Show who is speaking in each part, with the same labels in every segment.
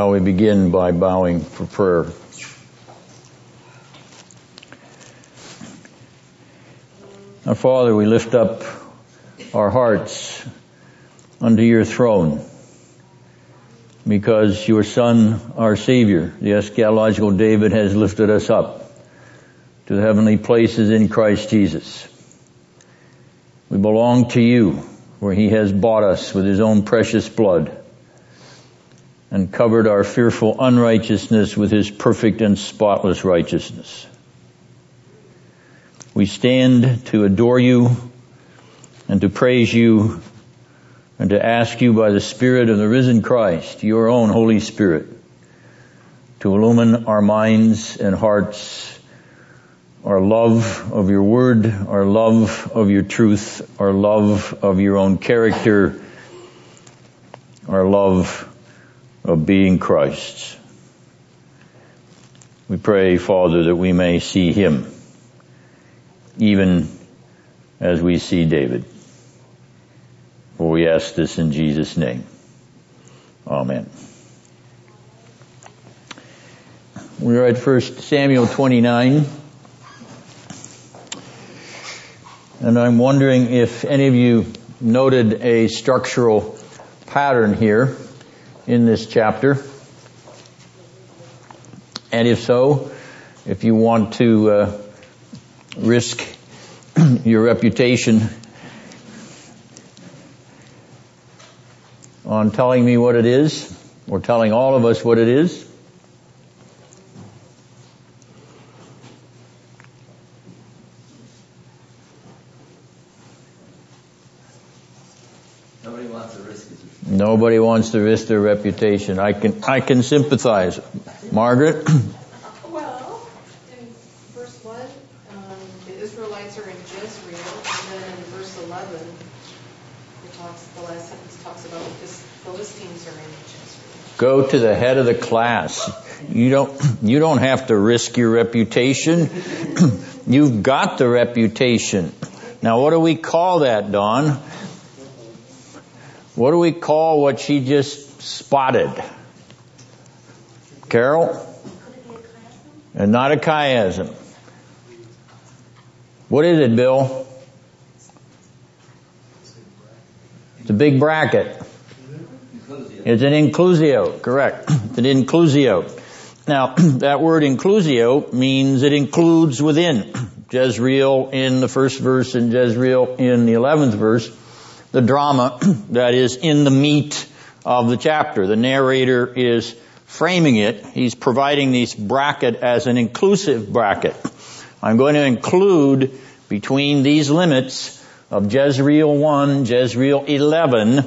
Speaker 1: Shall we begin by bowing for prayer? Our Father, we lift up our hearts unto your throne because your Son, our Savior, the eschatological David, has lifted us up to the heavenly places in Christ Jesus. We belong to you, where he has bought us with his own precious blood and covered our fearful unrighteousness with his perfect and spotless righteousness. We stand to adore you and to praise you and to ask you by the Spirit of the risen Christ, your own Holy Spirit, to illumine our minds and hearts, our love of your word, our love of your truth, our love of your own character, our love of being Christ's. We pray, Father, that we may see him even as we see David. For we ask this in Jesus' name. Amen. We're at 1 Samuel 29. And I'm wondering if any of you noted a structural pattern here in this chapter. And if so, if you want to uh, risk your reputation on telling me what it is, or telling all of us what it is.
Speaker 2: Nobody wants to risk it.
Speaker 1: Nobody wants to risk their reputation. I can, I can sympathize. Margaret?
Speaker 3: Well, in verse 1, um, the Israelites are in Jezreel, and then in verse 11, it talks, the last sentence talks about the Philistines are in Jezreel.
Speaker 1: Go to the head of the class. You don't, you don't have to risk your reputation. You've got the reputation. Now what do we call that, Don? What do we call what she just spotted? Carol? And not a chiasm. What is it, Bill? It's a big bracket. It's an inclusio, correct. It's an inclusio. Now, that word inclusio means it includes within. Jezreel in the first verse and Jezreel in the eleventh verse, the drama that is in the meat of the chapter. The narrator is framing it. He's providing this bracket as an inclusive bracket. I'm going to include between these limits of Jezreel 1, Jezreel 11,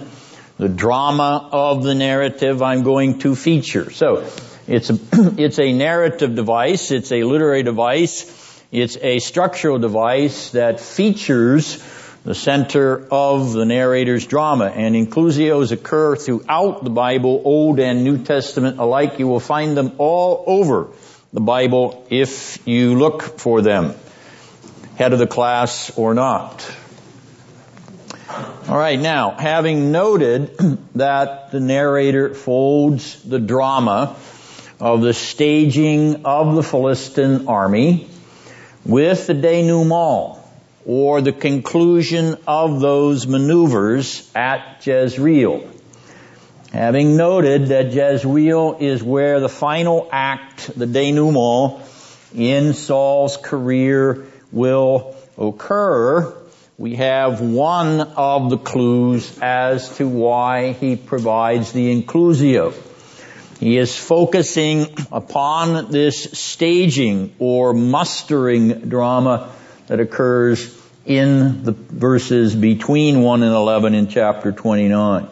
Speaker 1: the drama of the narrative I'm going to feature. So, it's a, it's a narrative device, it's a literary device, it's a structural device that features the center of the narrator's drama. And inclusios occur throughout the Bible, Old and New Testament alike. You will find them all over the Bible if you look for them. Head of the class or not. Alright, now, having noted that the narrator folds the drama of the staging of the Philistine army with the denouement, or the conclusion of those maneuvers at Jezreel. Having noted that Jezreel is where the final act, the denouement, in Saul's career will occur, we have one of the clues as to why he provides the inclusio. He is focusing upon this staging or mustering drama that occurs in the verses between 1 and 11 in chapter 29.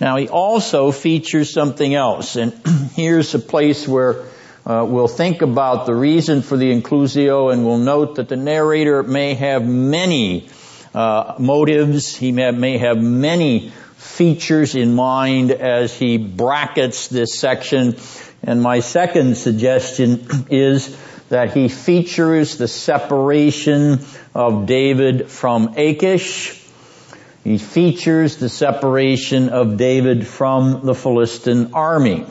Speaker 1: Now he also features something else, and here's a place where uh, we'll think about the reason for the inclusio and we'll note that the narrator may have many uh, motives, he may, may have many features in mind as he brackets this section. And my second suggestion is that he features the separation of David from Achish He features the separation of David from the Philistine army.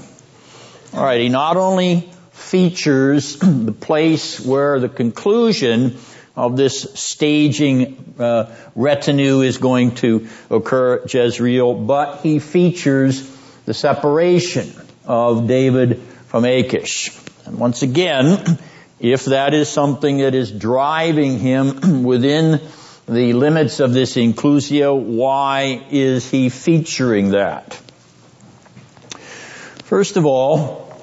Speaker 1: Alright, he not only features the place where the conclusion of this staging uh, retinue is going to occur at Jezreel, but he features the separation of David from Achish. And once again, if that is something that is driving him within the limits of this inclusio, why is he featuring that? First of all,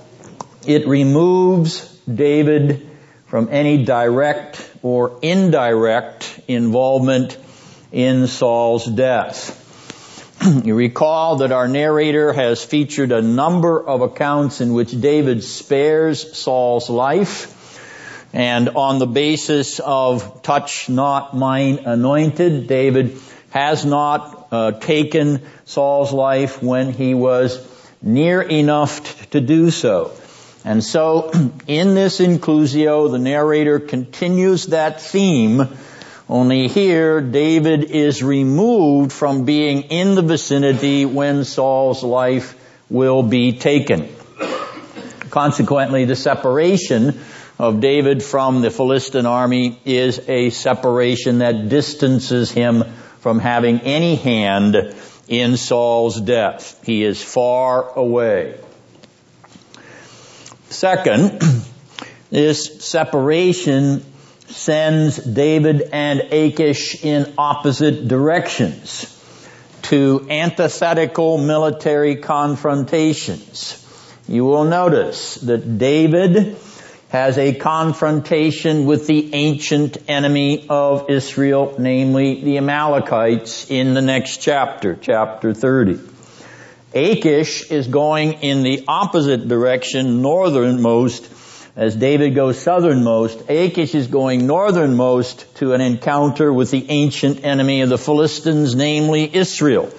Speaker 1: it removes David from any direct or indirect involvement in Saul's death. you recall that our narrator has featured a number of accounts in which David spares Saul's life and on the basis of touch not mine anointed, David has not uh, taken Saul's life when he was near enough to do so. And so, in this inclusio, the narrator continues that theme, only here, David is removed from being in the vicinity when Saul's life will be taken. Consequently, the separation of David from the Philistine army is a separation that distances him from having any hand in Saul's death. He is far away. Second, this separation sends David and Achish in opposite directions to antithetical military confrontations. You will notice that David has a confrontation with the ancient enemy of Israel, namely the Amalekites in the next chapter, chapter 30. Achish is going in the opposite direction, northernmost, as David goes southernmost. Achish is going northernmost to an encounter with the ancient enemy of the Philistines, namely Israel,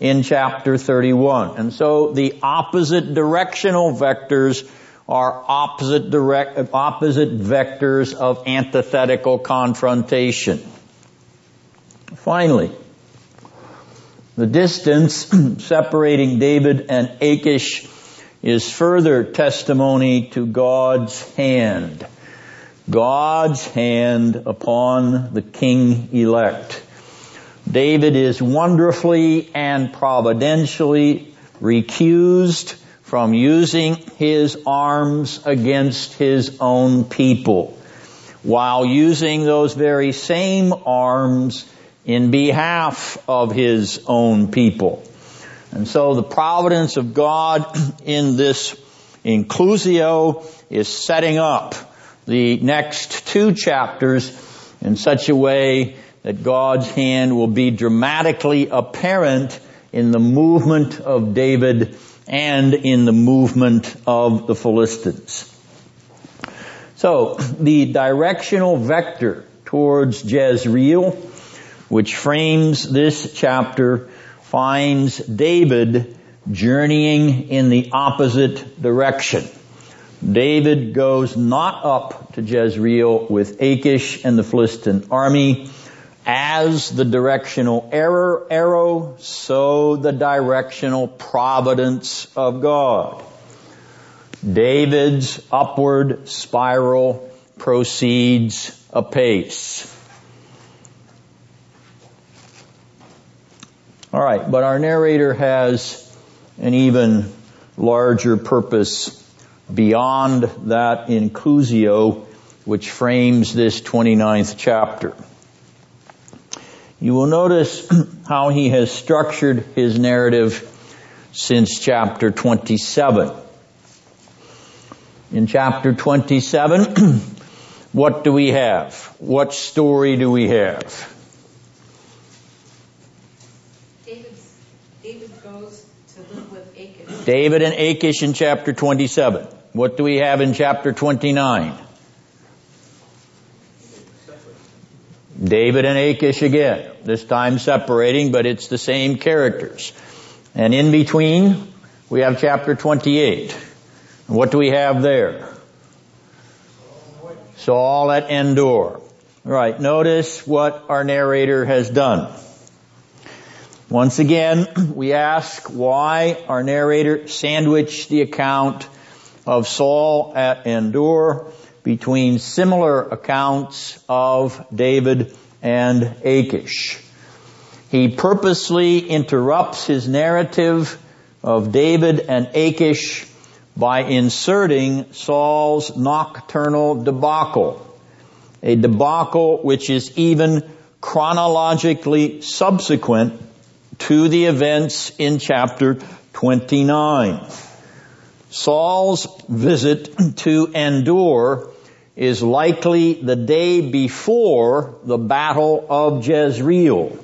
Speaker 1: in chapter 31. And so the opposite directional vectors are opposite direct, opposite vectors of antithetical confrontation. Finally, the distance separating David and Achish is further testimony to God's hand. God's hand upon the king elect. David is wonderfully and providentially recused from using his arms against his own people while using those very same arms in behalf of his own people. And so the providence of God in this inclusio is setting up the next two chapters in such a way that God's hand will be dramatically apparent in the movement of David and in the movement of the Philistines. So, the directional vector towards Jezreel, which frames this chapter, finds David journeying in the opposite direction. David goes not up to Jezreel with Achish and the Philistine army, as the directional error, arrow, so the directional providence of God. David's upward spiral proceeds apace. Alright, but our narrator has an even larger purpose beyond that inclusio which frames this 29th chapter you will notice how he has structured his narrative since chapter 27. In chapter 27, what do we have? What story do we have?
Speaker 3: David goes to live with Achish.
Speaker 1: David and Achish in chapter 27. What do we have in chapter 29? David and Achish again, this time separating, but it's the same characters. And in between, we have chapter 28. What do we have there? Saul at Endor. Right, notice what our narrator has done. Once again, we ask why our narrator sandwiched the account of Saul at Endor between similar accounts of David and Achish. He purposely interrupts his narrative of David and Achish by inserting Saul's nocturnal debacle, a debacle which is even chronologically subsequent to the events in chapter 29. Saul's visit to Endor is likely the day before the battle of Jezreel.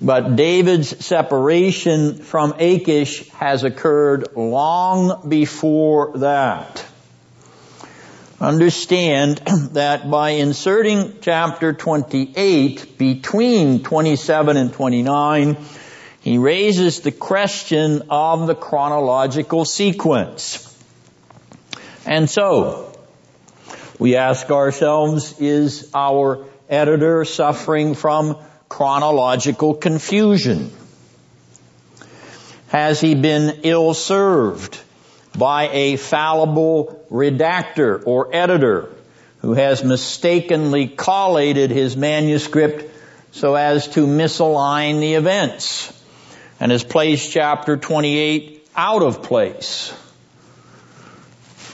Speaker 1: But David's separation from Achish has occurred long before that. Understand that by inserting chapter 28 between 27 and 29, he raises the question of the chronological sequence. And so, we ask ourselves, is our editor suffering from chronological confusion? Has he been ill served by a fallible redactor or editor who has mistakenly collated his manuscript so as to misalign the events and has placed chapter 28 out of place?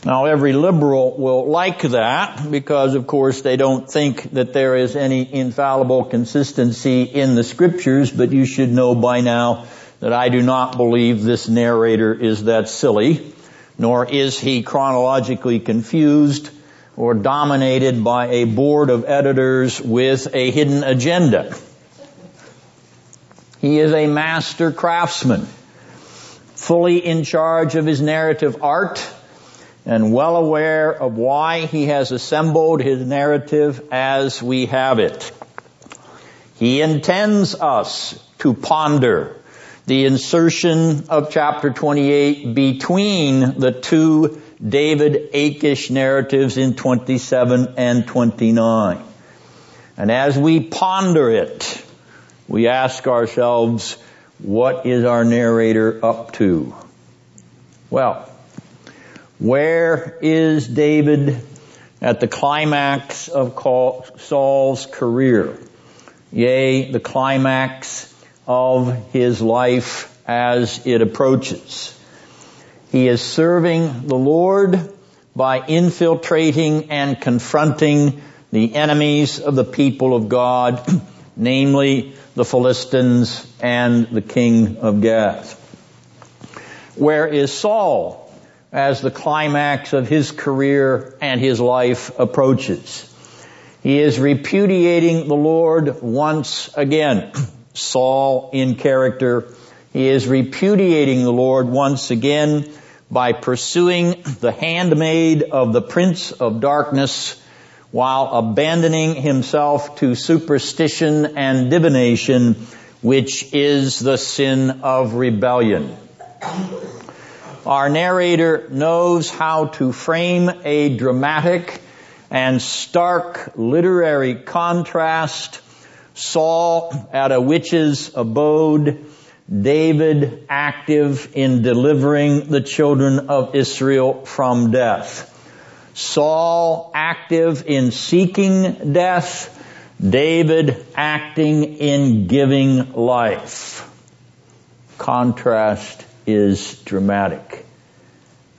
Speaker 1: Now every liberal will like that because of course they don't think that there is any infallible consistency in the scriptures, but you should know by now that I do not believe this narrator is that silly, nor is he chronologically confused or dominated by a board of editors with a hidden agenda. He is a master craftsman, fully in charge of his narrative art, and well aware of why he has assembled his narrative as we have it. He intends us to ponder the insertion of chapter 28 between the two David Achish narratives in 27 and 29. And as we ponder it, we ask ourselves, what is our narrator up to? Well, where is David at the climax of Saul's career? Yea, the climax of his life as it approaches. He is serving the Lord by infiltrating and confronting the enemies of the people of God, namely the Philistines and the king of Gath. Where is Saul as the climax of his career and his life approaches. He is repudiating the Lord once again. Saul in character. He is repudiating the Lord once again by pursuing the handmaid of the prince of darkness while abandoning himself to superstition and divination, which is the sin of rebellion. Our narrator knows how to frame a dramatic and stark literary contrast. Saul at a witch's abode, David active in delivering the children of Israel from death. Saul active in seeking death, David acting in giving life. Contrast is dramatic.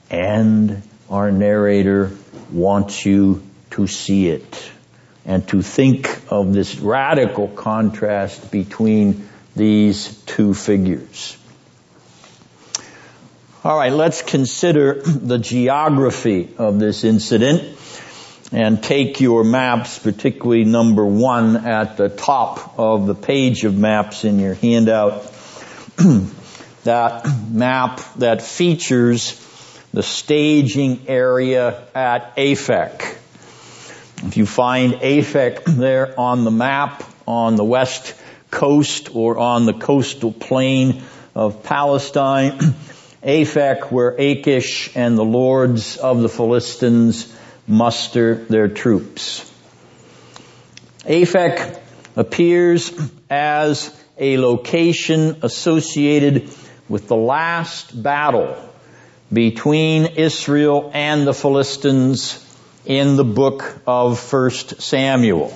Speaker 1: And our narrator wants you to see it and to think of this radical contrast between these two figures. All right, let's consider the geography of this incident and take your maps, particularly number one at the top of the page of maps in your handout. that map that features the staging area at Aphek. If you find Aphek there on the map on the west coast or on the coastal plain of Palestine, Aphek where Achish and the lords of the Philistines muster their troops. Aphek appears as a location associated with the last battle between Israel and the Philistines in the book of 1 Samuel.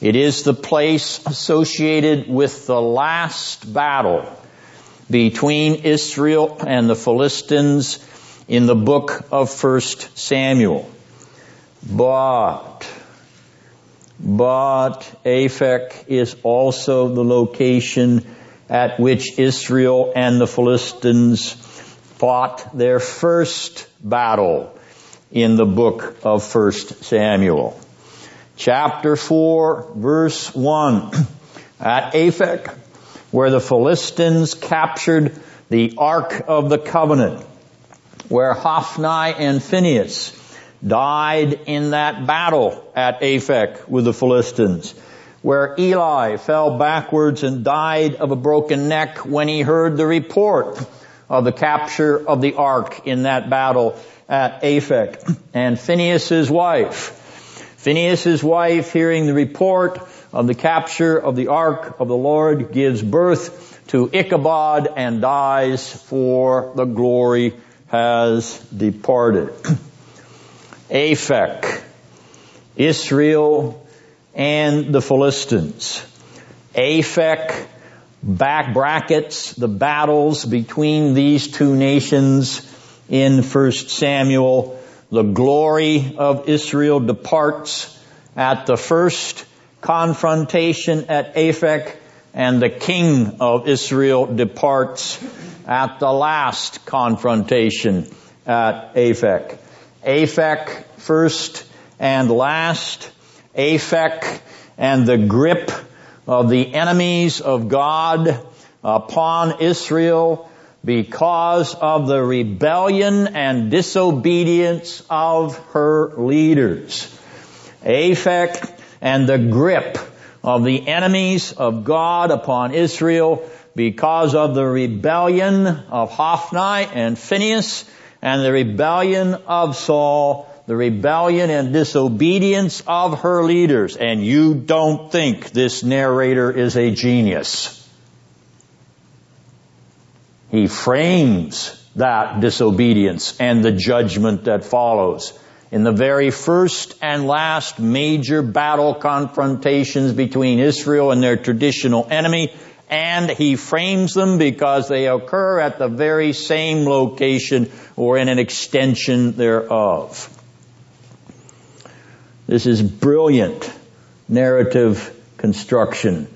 Speaker 1: It is the place associated with the last battle between Israel and the Philistines in the book of 1 Samuel. But, but Aphek is also the location at which Israel and the Philistines fought their first battle in the book of 1 Samuel chapter 4, verse 1. At Aphek, where the Philistines captured the Ark of the Covenant, where Hophni and Phinehas died in that battle at Aphek with the Philistines, where Eli fell backwards and died of a broken neck when he heard the report of the capture of the ark in that battle at Aphek, and Phinehas' wife Phinehas' wife, hearing the report of the capture of the ark of the Lord, gives birth to Ichabod and dies for the glory has departed. Aphek, Israel and the Philistines. Aphek back brackets the battles between these two nations in 1 Samuel the glory of Israel departs at the first confrontation at Aphek, and the king of Israel departs at the last confrontation at Aphek. Aphek first and last. Aphek and the grip of the enemies of God upon Israel because of the rebellion and disobedience of her leaders. Aphek and the grip of the enemies of God upon Israel because of the rebellion of Hophni and Phinehas and the rebellion of Saul, the rebellion and disobedience of her leaders. And you don't think this narrator is a genius. He frames that disobedience and the judgment that follows. In the very first and last major battle confrontations between Israel and their traditional enemy, and he frames them because they occur at the very same location or in an extension thereof. This is brilliant narrative construction.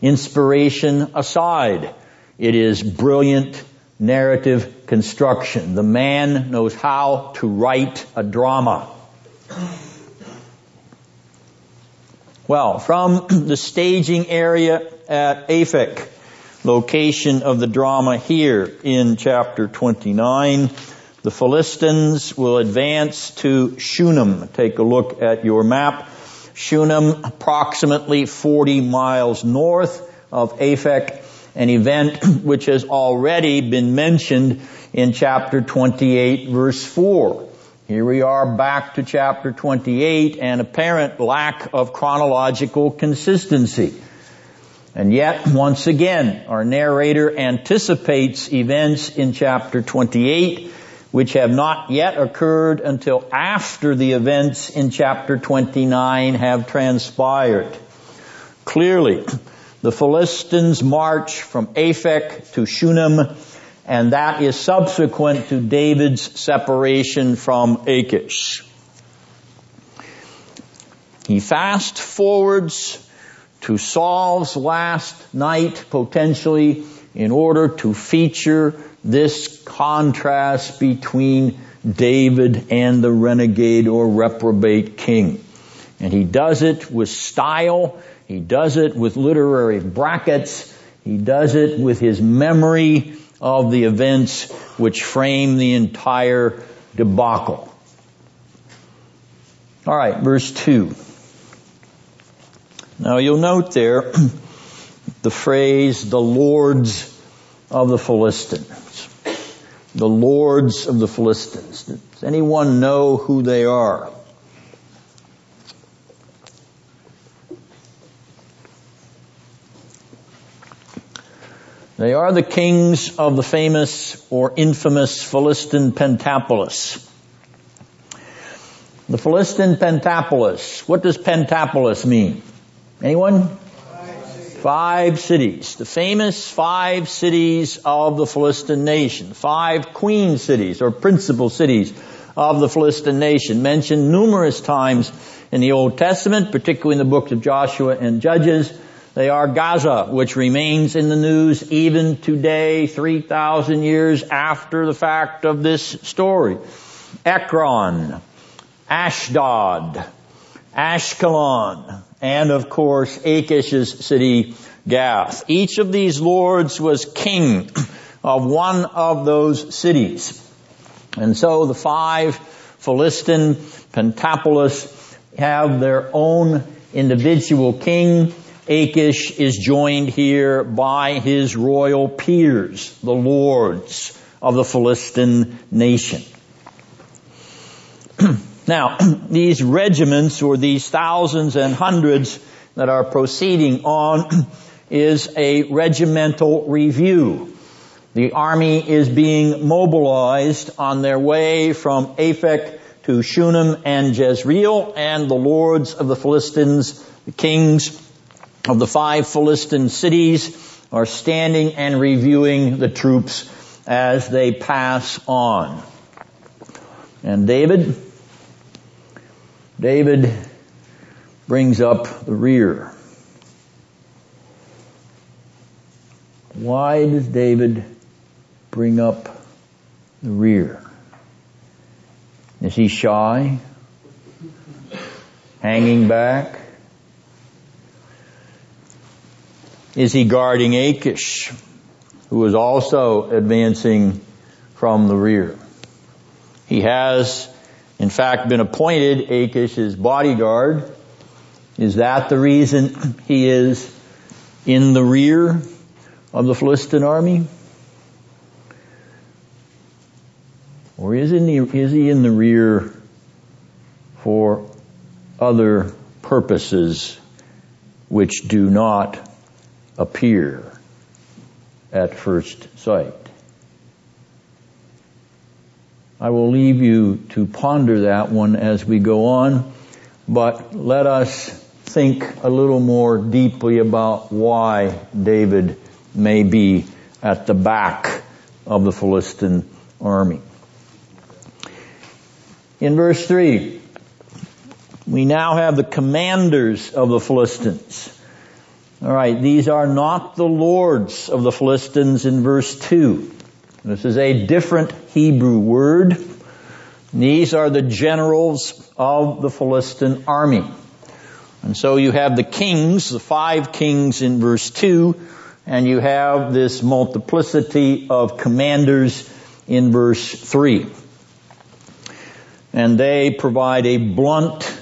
Speaker 1: Inspiration aside, it is brilliant narrative construction. The man knows how to write a drama. Well, from the staging area at Aphek, location of the drama here in chapter 29, the Philistines will advance to Shunem. Take a look at your map. Shunem, approximately 40 miles north of Aphek, an event which has already been mentioned in chapter 28 verse 4. Here we are back to chapter 28 and apparent lack of chronological consistency. And yet, once again, our narrator anticipates events in chapter 28 which have not yet occurred until after the events in chapter 29 have transpired. Clearly, the Philistines march from Aphek to Shunem, and that is subsequent to David's separation from Achish. He fast forwards to Saul's last night, potentially, in order to feature this contrast between David and the renegade or reprobate king. And he does it with style he does it with literary brackets. He does it with his memory of the events which frame the entire debacle. All right, verse 2. Now you'll note there the phrase, the lords of the Philistines. The lords of the Philistines. Does anyone know who they are? They are the kings of the famous or infamous Philistine Pentapolis. The Philistine Pentapolis. What does Pentapolis mean? Anyone? Five cities. The famous five cities of the Philistine nation. Five queen cities or principal cities of the Philistine nation mentioned numerous times in the Old Testament, particularly in the books of Joshua and Judges. They are Gaza, which remains in the news even today, 3,000 years after the fact of this story. Ekron, Ashdod, Ashkelon, and of course Achish's city, Gath. Each of these lords was king of one of those cities. And so the five Philistine Pentapolis have their own individual king. Achish is joined here by his royal peers, the lords of the Philistine nation. Now, these regiments or these thousands and hundreds that are proceeding on is a regimental review. The army is being mobilized on their way from Aphek to Shunem and Jezreel, and the lords of the Philistines, the kings of the five Philistine cities, are standing and reviewing the troops as they pass on. And David, David brings up the rear. Why does David bring up the rear? Is he shy? Hanging back? Is he guarding Achish, who is also advancing from the rear? He has, in fact, been appointed Achish's bodyguard. Is that the reason he is in the rear of the Philistine army? Or is, in is he in the rear for other purposes which do not appear at first sight? I will leave you to ponder that one as we go on, but let us think a little more deeply about why David may be at the back of the Philistine army. In verse 3, we now have the commanders of the Philistines. Alright, these are not the lords of the Philistines in verse 2. This is a different Hebrew word. These are the generals of the Philistine army. And so you have the kings, the five kings in verse 2, and you have this multiplicity of commanders in verse 3 and they provide a blunt,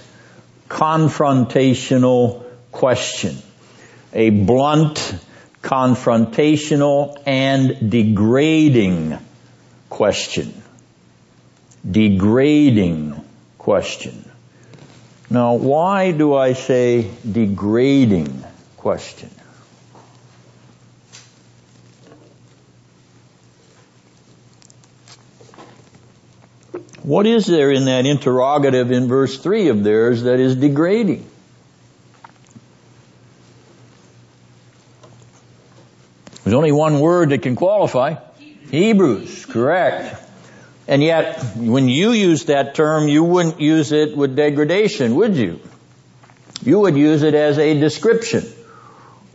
Speaker 1: confrontational question. A blunt, confrontational, and degrading question. Degrading question. Now, why do I say degrading question? What is there in that interrogative in verse 3 of theirs that is degrading? There's only one word that can qualify. Hebrews, correct. And yet, when you use that term, you wouldn't use it with degradation, would you? You would use it as a description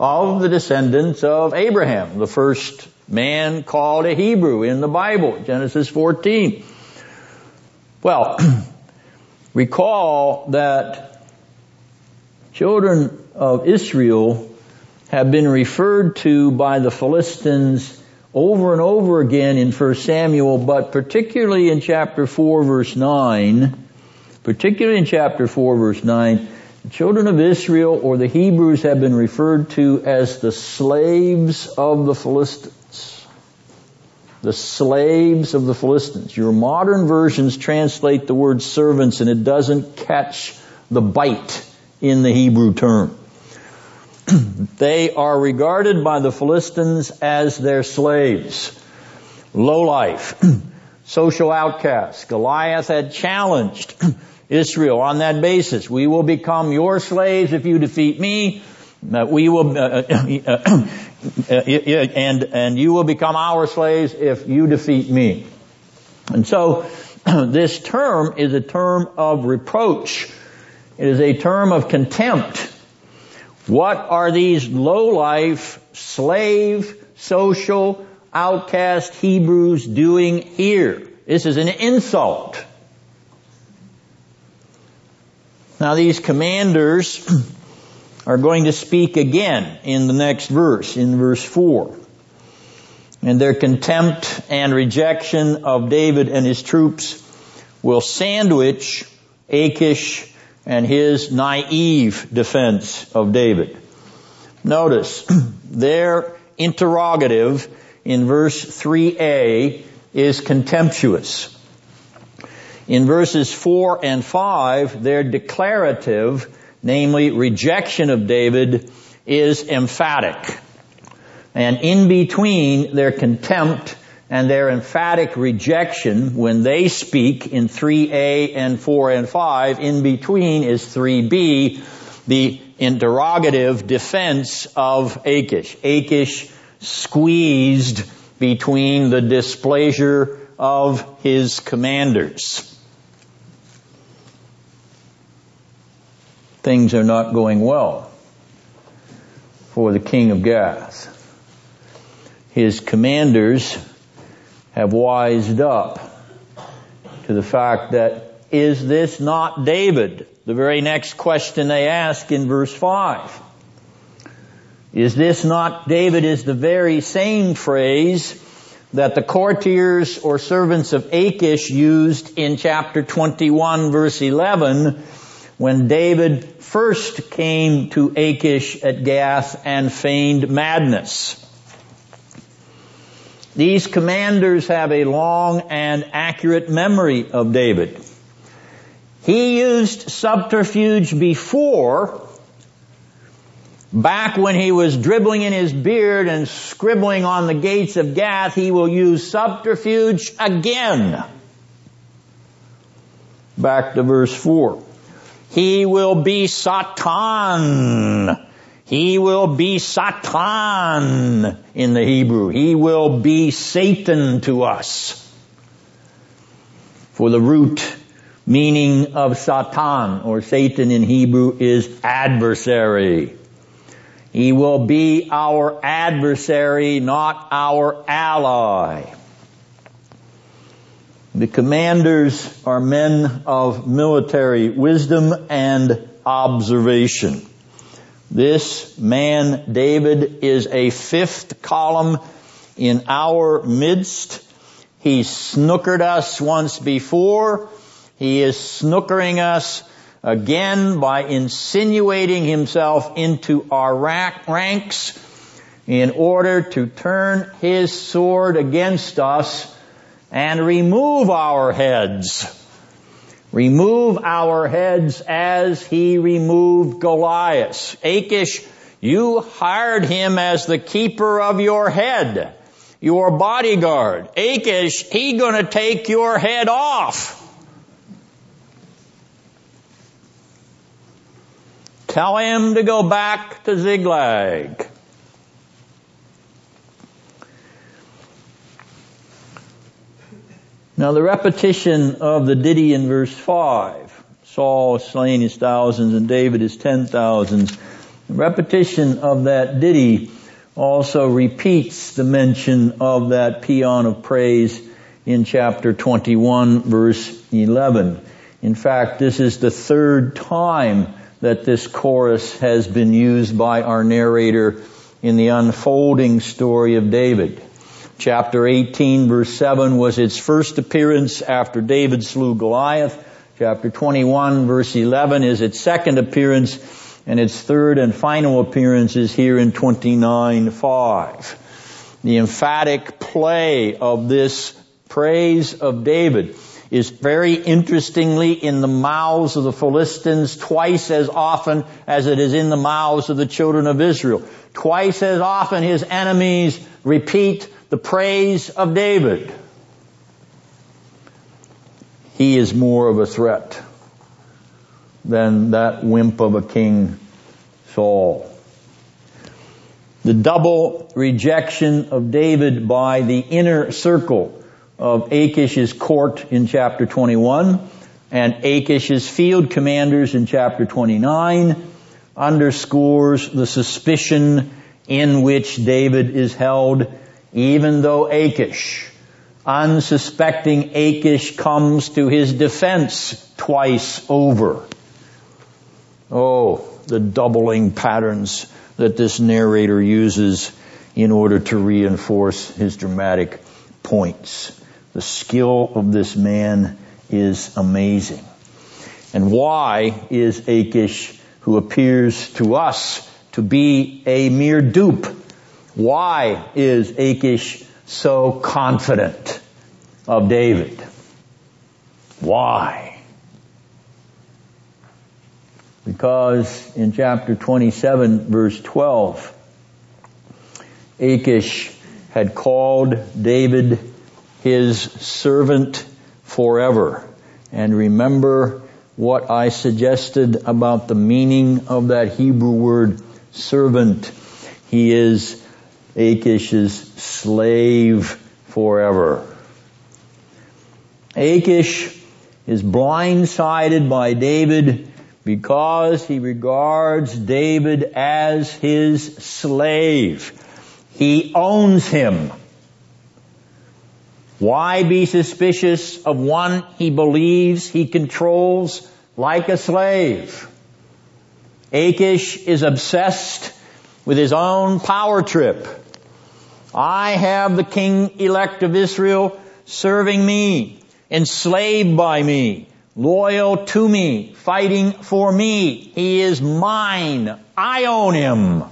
Speaker 1: of the descendants of Abraham, the first man called a Hebrew in the Bible, Genesis 14. Well, recall that children of Israel have been referred to by the Philistines over and over again in 1 Samuel, but particularly in chapter 4 verse 9, particularly in chapter 4 verse 9, the children of Israel or the Hebrews have been referred to as the slaves of the Philistines the slaves of the Philistines. Your modern versions translate the word servants and it doesn't catch the bite in the Hebrew term. they are regarded by the Philistines as their slaves. Low life. Social outcasts. Goliath had challenged Israel on that basis. We will become your slaves if you defeat me. Uh, we will, uh, uh, and, and you will become our slaves if you defeat me. And so, this term is a term of reproach. It is a term of contempt. What are these low-life, slave, social, outcast Hebrews doing here? This is an insult. Now these commanders are going to speak again in the next verse, in verse 4. And their contempt and rejection of David and his troops will sandwich Achish and his naive defense of David. Notice, their interrogative in verse 3a is contemptuous. In verses 4 and 5, their declarative, namely rejection of David, is emphatic. And in between their contempt and their emphatic rejection, when they speak in 3a and 4 and 5, in between is 3b, the interrogative defense of Achish. Achish squeezed between the displeasure of his commanders. things are not going well for the king of Gath. His commanders have wised up to the fact that is this not David? The very next question they ask in verse 5. Is this not David is the very same phrase that the courtiers or servants of Achish used in chapter 21 verse 11 when David first came to Achish at Gath and feigned madness. These commanders have a long and accurate memory of David. He used subterfuge before, back when he was dribbling in his beard and scribbling on the gates of Gath, he will use subterfuge again. Back to verse 4. He will be Satan. He will be Satan in the Hebrew. He will be Satan to us. For the root meaning of Satan or Satan in Hebrew is adversary. He will be our adversary, not our ally. The commanders are men of military wisdom and observation. This man, David, is a fifth column in our midst. He snookered us once before. He is snookering us again by insinuating himself into our ranks in order to turn his sword against us and remove our heads. Remove our heads as he removed Goliath. Achish, you hired him as the keeper of your head, your bodyguard. Achish, he gonna take your head off. Tell him to go back to Ziklag. Now the repetition of the ditty in verse 5, Saul slain his thousands and David his ten thousands, the repetition of that ditty also repeats the mention of that paean of praise in chapter 21 verse 11. In fact, this is the third time that this chorus has been used by our narrator in the unfolding story of David. Chapter 18 verse 7 was its first appearance after David slew Goliath. Chapter 21 verse 11 is its second appearance and its third and final appearance is here in 29:5. The emphatic play of this praise of David is very interestingly in the mouths of the Philistines twice as often as it is in the mouths of the children of Israel. Twice as often his enemies repeat the praise of David. He is more of a threat than that wimp of a king Saul. The double rejection of David by the inner circle of Achish's court in chapter 21 and Achish's field commanders in chapter 29 underscores the suspicion in which David is held even though Achish, unsuspecting Achish comes to his defense twice over. Oh, the doubling patterns that this narrator uses in order to reinforce his dramatic points. The skill of this man is amazing. And why is Achish, who appears to us to be a mere dupe, why is Achish so confident of David? Why? Because in chapter 27 verse 12, Achish had called David his servant forever. And remember what I suggested about the meaning of that Hebrew word servant. He is Achish's slave forever. Achish is blindsided by David because he regards David as his slave. He owns him. Why be suspicious of one he believes he controls like a slave? Achish is obsessed with his own power trip. I have the king elect of Israel serving me, enslaved by me, loyal to me, fighting for me. He is mine. I own him.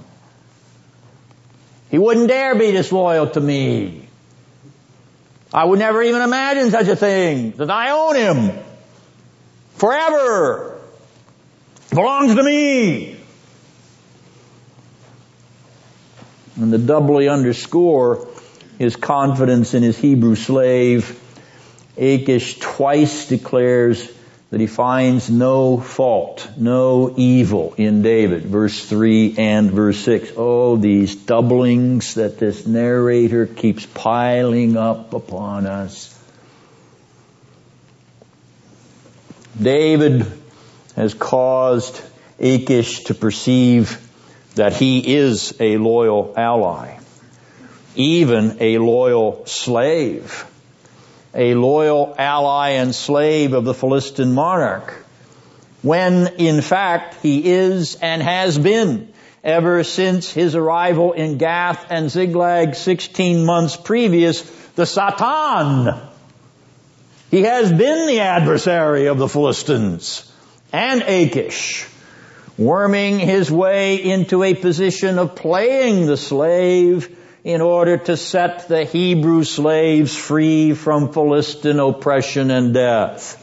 Speaker 1: He wouldn't dare be disloyal to me. I would never even imagine such a thing, that I own him. Forever. belongs to me. And the doubly underscore his confidence in his Hebrew slave, Achish twice declares that he finds no fault, no evil in David. Verse 3 and verse 6. Oh, these doublings that this narrator keeps piling up upon us. David has caused Achish to perceive that he is a loyal ally, even a loyal slave a loyal ally and slave of the Philistine monarch, when in fact he is and has been ever since his arrival in Gath and Ziklag 16 months previous, the Satan. He has been the adversary of the Philistines and Achish, worming his way into a position of playing the slave in order to set the Hebrew slaves free from Philistine oppression and death.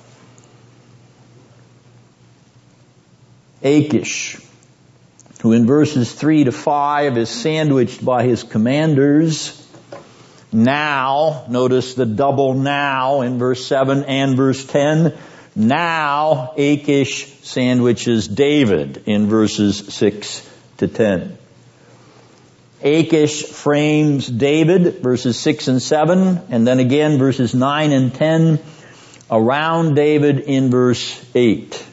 Speaker 1: Achish, who in verses 3 to 5 is sandwiched by his commanders, now, notice the double now in verse 7 and verse 10, now Achish sandwiches David in verses 6 to 10. Achish frames David, verses 6 and 7, and then again verses 9 and 10, around David in verse 8.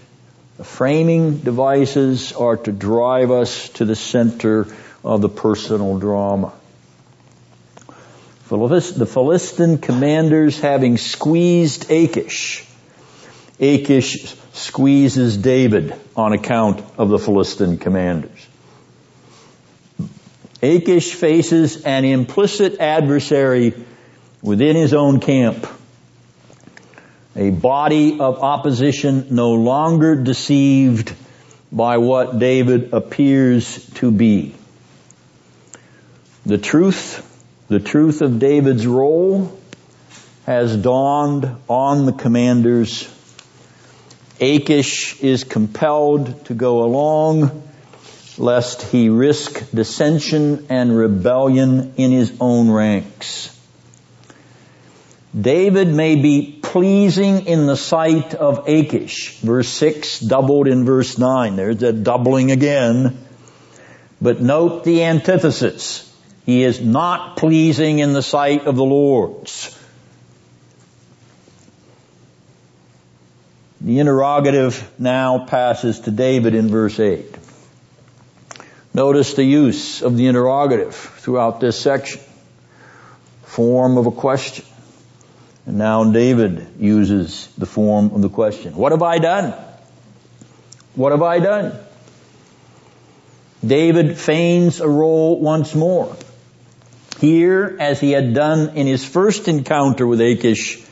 Speaker 1: The framing devices are to drive us to the center of the personal drama. The Philistine commanders having squeezed Achish, Achish squeezes David on account of the Philistine commanders. Achish faces an implicit adversary within his own camp. A body of opposition no longer deceived by what David appears to be. The truth, the truth of David's role has dawned on the commanders. Achish is compelled to go along lest he risk dissension and rebellion in his own ranks. David may be pleasing in the sight of Achish. Verse 6 doubled in verse 9. There's a doubling again. But note the antithesis. He is not pleasing in the sight of the Lord's. The interrogative now passes to David in verse 8. Notice the use of the interrogative throughout this section. Form of a question. And now David uses the form of the question. What have I done? What have I done? David feigns a role once more. Here, as he had done in his first encounter with Achish,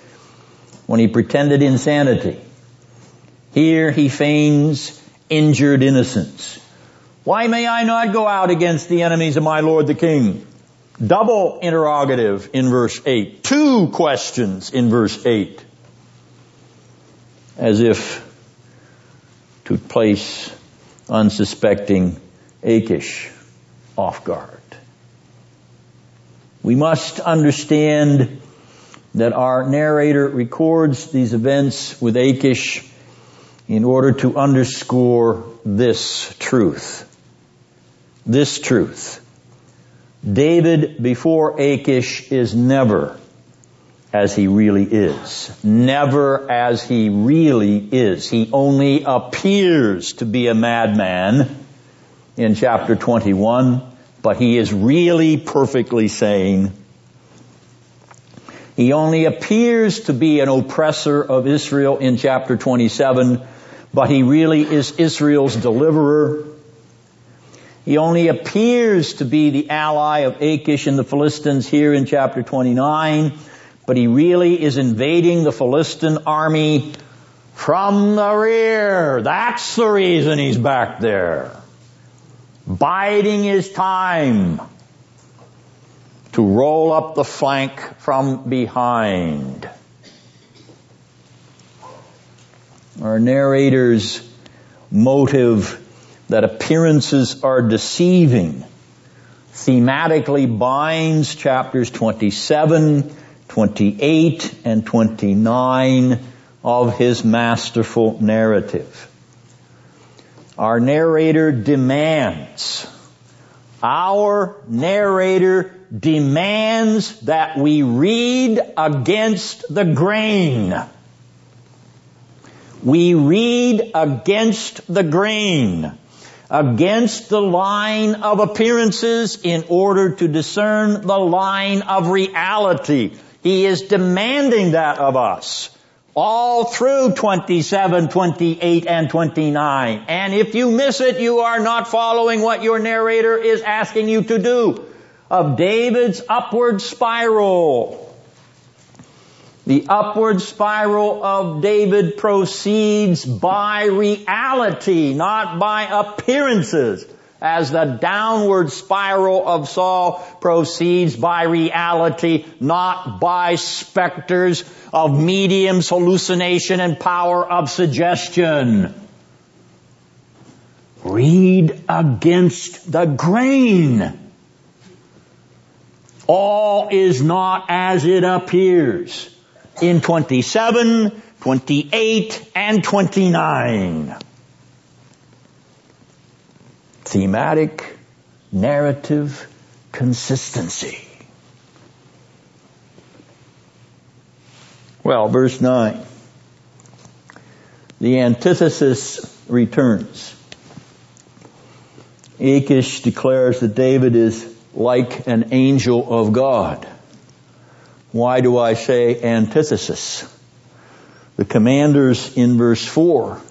Speaker 1: when he pretended insanity. Here he feigns injured innocence. Why may I not go out against the enemies of my Lord the King? Double interrogative in verse 8. Two questions in verse 8. As if to place unsuspecting Achish off guard. We must understand that our narrator records these events with Achish in order to underscore this truth this truth. David before Achish is never as he really is. Never as he really is. He only appears to be a madman in chapter 21, but he is really perfectly sane. He only appears to be an oppressor of Israel in chapter 27, but he really is Israel's deliverer he only appears to be the ally of Achish and the Philistines here in chapter 29, but he really is invading the Philistine army from the rear. That's the reason he's back there. Biding his time to roll up the flank from behind. Our narrator's motive that appearances are deceiving thematically binds chapters 27, 28, and 29 of his masterful narrative. Our narrator demands, our narrator demands that we read against the grain. We read against the grain against the line of appearances in order to discern the line of reality. He is demanding that of us all through 27, 28, and 29. And if you miss it, you are not following what your narrator is asking you to do. Of David's upward spiral. The upward spiral of David proceeds by reality, not by appearances, as the downward spiral of Saul proceeds by reality, not by specters of mediums, hallucination, and power of suggestion. Read against the grain. All is not as it appears in 27, 28, and 29. Thematic, narrative, consistency. Well, verse 9. The antithesis returns. Achish declares that David is like an angel of God. Why do I say antithesis? The commanders in verse 4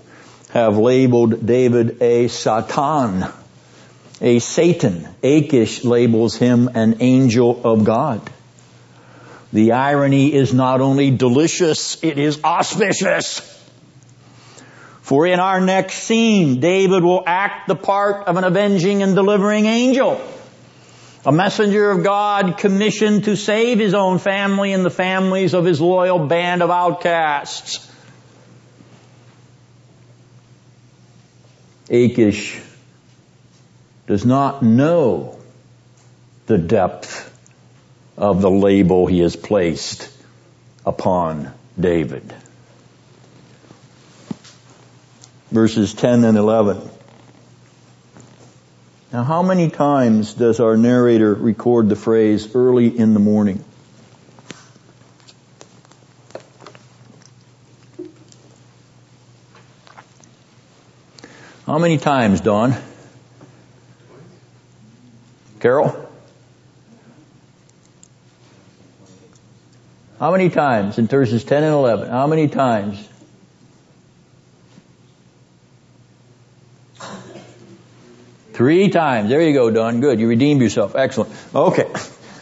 Speaker 1: have labeled David a Satan, a Satan. Achish labels him an angel of God. The irony is not only delicious, it is auspicious. For in our next scene, David will act the part of an avenging and delivering angel. A messenger of God commissioned to save his own family and the families of his loyal band of outcasts. Achish does not know the depth of the label he has placed upon David. Verses 10 and 11. Now how many times does our narrator record the phrase early in the morning? How many times, Don? Carol? How many times in verses 10 and 11? How many times? Three times. There you go, Don. Good. You redeemed yourself. Excellent. Okay.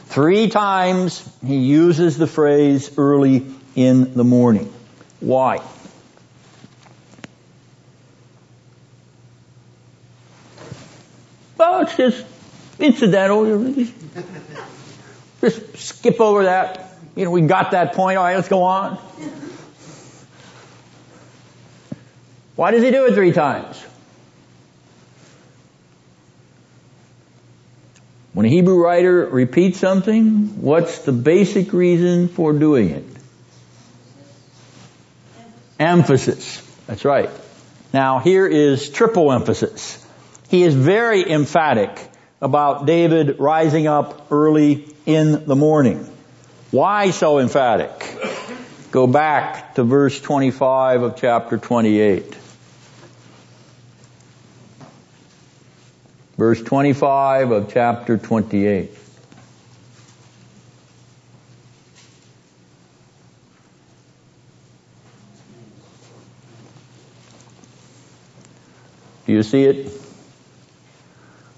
Speaker 1: Three times he uses the phrase early in the morning. Why? Well, it's just incidental. Just skip over that. You know, we got that point. All right, let's go on. Why does he do it three times? When a Hebrew writer repeats something, what's the basic reason for doing it? Emphasis. That's right. Now here is triple emphasis. He is very emphatic about David rising up early in the morning. Why so emphatic? Go back to verse 25 of chapter 28. Verse 25 of chapter 28. Do you see it?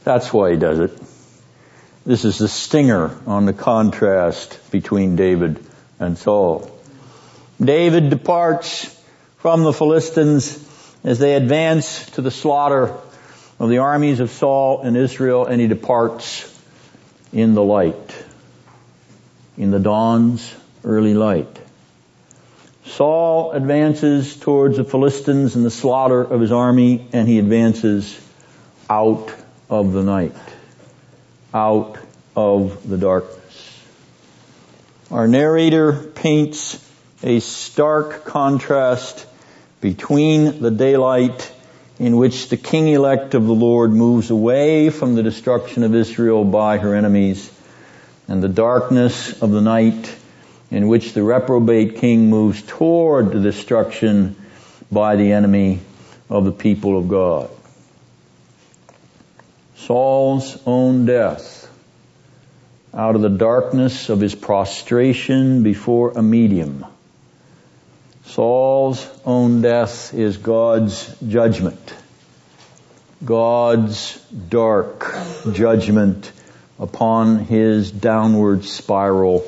Speaker 1: That's why he does it. This is the stinger on the contrast between David and Saul. David departs from the Philistines as they advance to the slaughter of the armies of Saul and Israel and he departs in the light, in the dawn's early light. Saul advances towards the Philistines and the slaughter of his army and he advances out of the night, out of the darkness. Our narrator paints a stark contrast between the daylight in which the king elect of the Lord moves away from the destruction of Israel by her enemies and the darkness of the night in which the reprobate king moves toward the destruction by the enemy of the people of God. Saul's own death out of the darkness of his prostration before a medium. Saul's own death is God's judgment. God's dark judgment upon his downward spiral,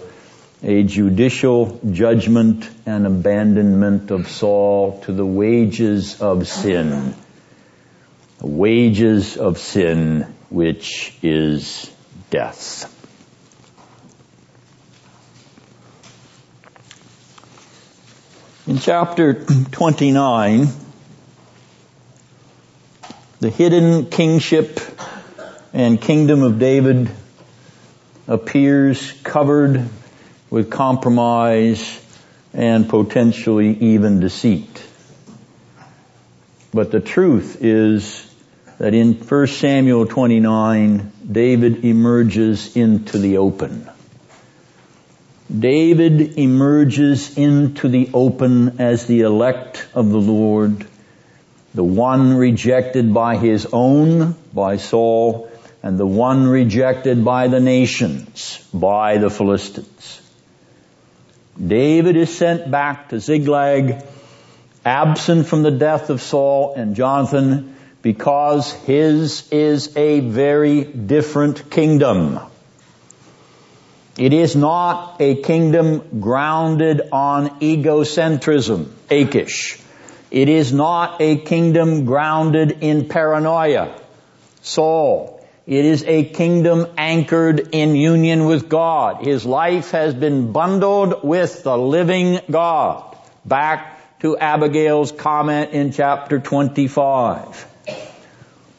Speaker 1: a judicial judgment and abandonment of Saul to the wages of sin the wages of sin, which is death. In chapter 29, the hidden kingship and kingdom of David appears covered with compromise and potentially even deceit. But the truth is that in 1 Samuel 29, David emerges into the open. David emerges into the open as the elect of the Lord, the one rejected by his own, by Saul, and the one rejected by the nations, by the Philistines. David is sent back to Ziklag, absent from the death of Saul and Jonathan, because his is a very different kingdom. It is not a kingdom grounded on egocentrism, Achish. It is not a kingdom grounded in paranoia, Saul. It is a kingdom anchored in union with God. His life has been bundled with the living God. Back to Abigail's comment in chapter 25.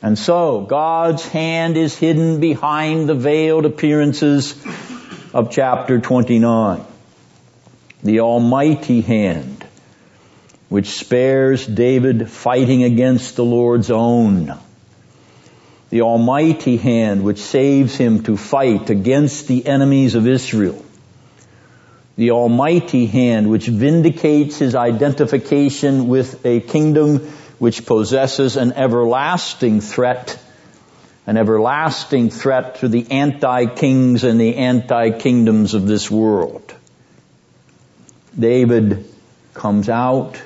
Speaker 1: And so, God's hand is hidden behind the veiled appearances of chapter 29. The almighty hand, which spares David fighting against the Lord's own the almighty hand which saves him to fight against the enemies of Israel. The almighty hand which vindicates his identification with a kingdom which possesses an everlasting threat, an everlasting threat to the anti-kings and the anti-kingdoms of this world. David comes out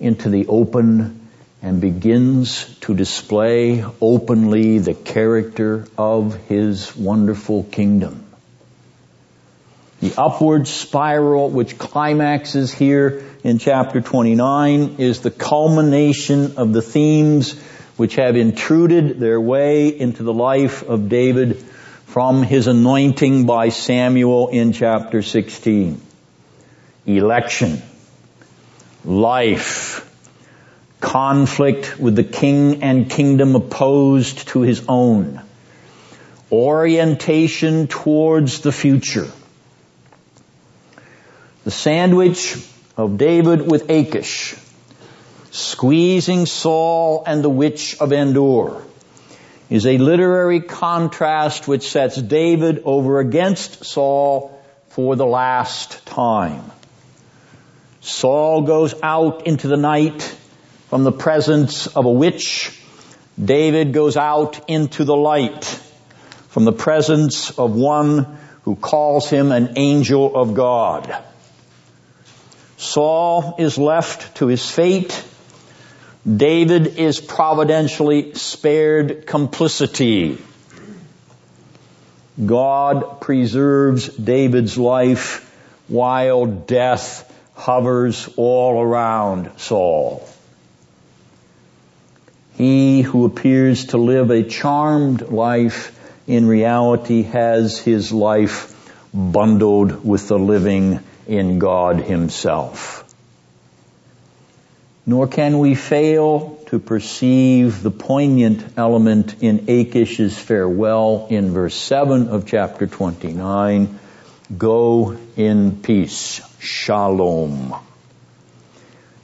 Speaker 1: into the open and begins to display openly the character of his wonderful kingdom. The upward spiral which climaxes here in chapter 29 is the culmination of the themes which have intruded their way into the life of David from his anointing by Samuel in chapter 16. Election, life, conflict with the king and kingdom opposed to his own, orientation towards the future. The sandwich of David with Achish, squeezing Saul and the witch of Endor, is a literary contrast which sets David over against Saul for the last time. Saul goes out into the night from the presence of a witch, David goes out into the light from the presence of one who calls him an angel of God. Saul is left to his fate. David is providentially spared complicity. God preserves David's life while death hovers all around Saul. He who appears to live a charmed life in reality has his life bundled with the living in God himself. Nor can we fail to perceive the poignant element in Achish's farewell in verse 7 of chapter 29. Go in peace. Shalom.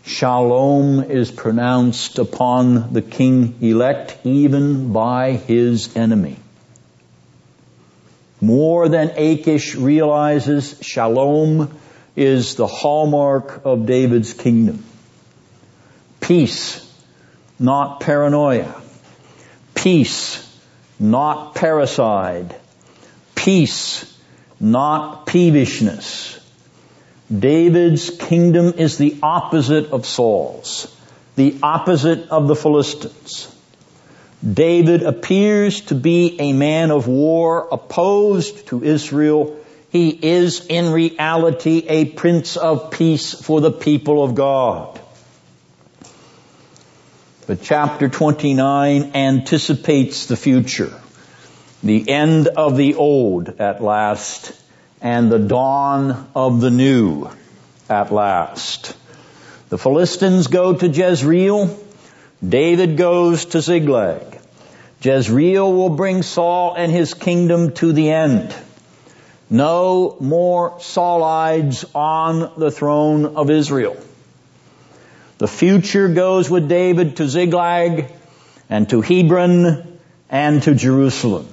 Speaker 1: Shalom is pronounced upon the king elect even by his enemy. More than Achish realizes, shalom is the hallmark of David's kingdom. Peace, not paranoia. Peace, not parricide. Peace, not peevishness. David's kingdom is the opposite of Saul's, the opposite of the Philistines. David appears to be a man of war opposed to Israel. He is in reality a prince of peace for the people of God. But chapter 29 anticipates the future, the end of the old at last and the dawn of the new at last. The Philistines go to Jezreel. David goes to Ziklag. Jezreel will bring Saul and his kingdom to the end. No more Saulides on the throne of Israel. The future goes with David to Ziklag and to Hebron and to Jerusalem.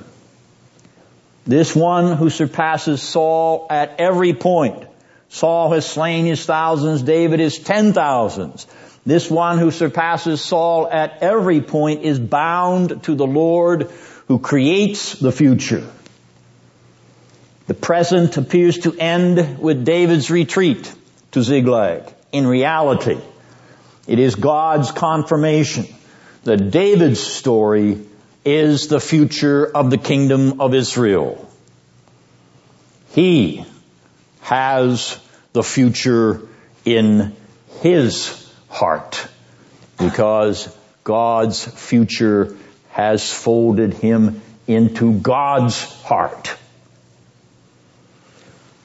Speaker 1: This one who surpasses Saul at every point. Saul has slain his thousands, David his ten thousands. This one who surpasses Saul at every point is bound to the Lord who creates the future. The present appears to end with David's retreat to Ziklag. In reality, it is God's confirmation that David's story is the future of the kingdom of Israel. He has the future in his heart because God's future has folded him into God's heart.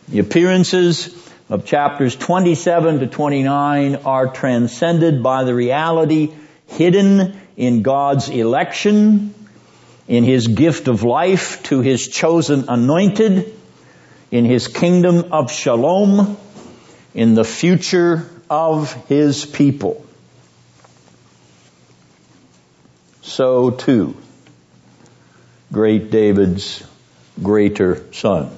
Speaker 1: The appearances of chapters 27 to 29 are transcended by the reality hidden in God's election, in His gift of life to His chosen anointed, in His kingdom of shalom, in the future of His people. So too, great David's greater son.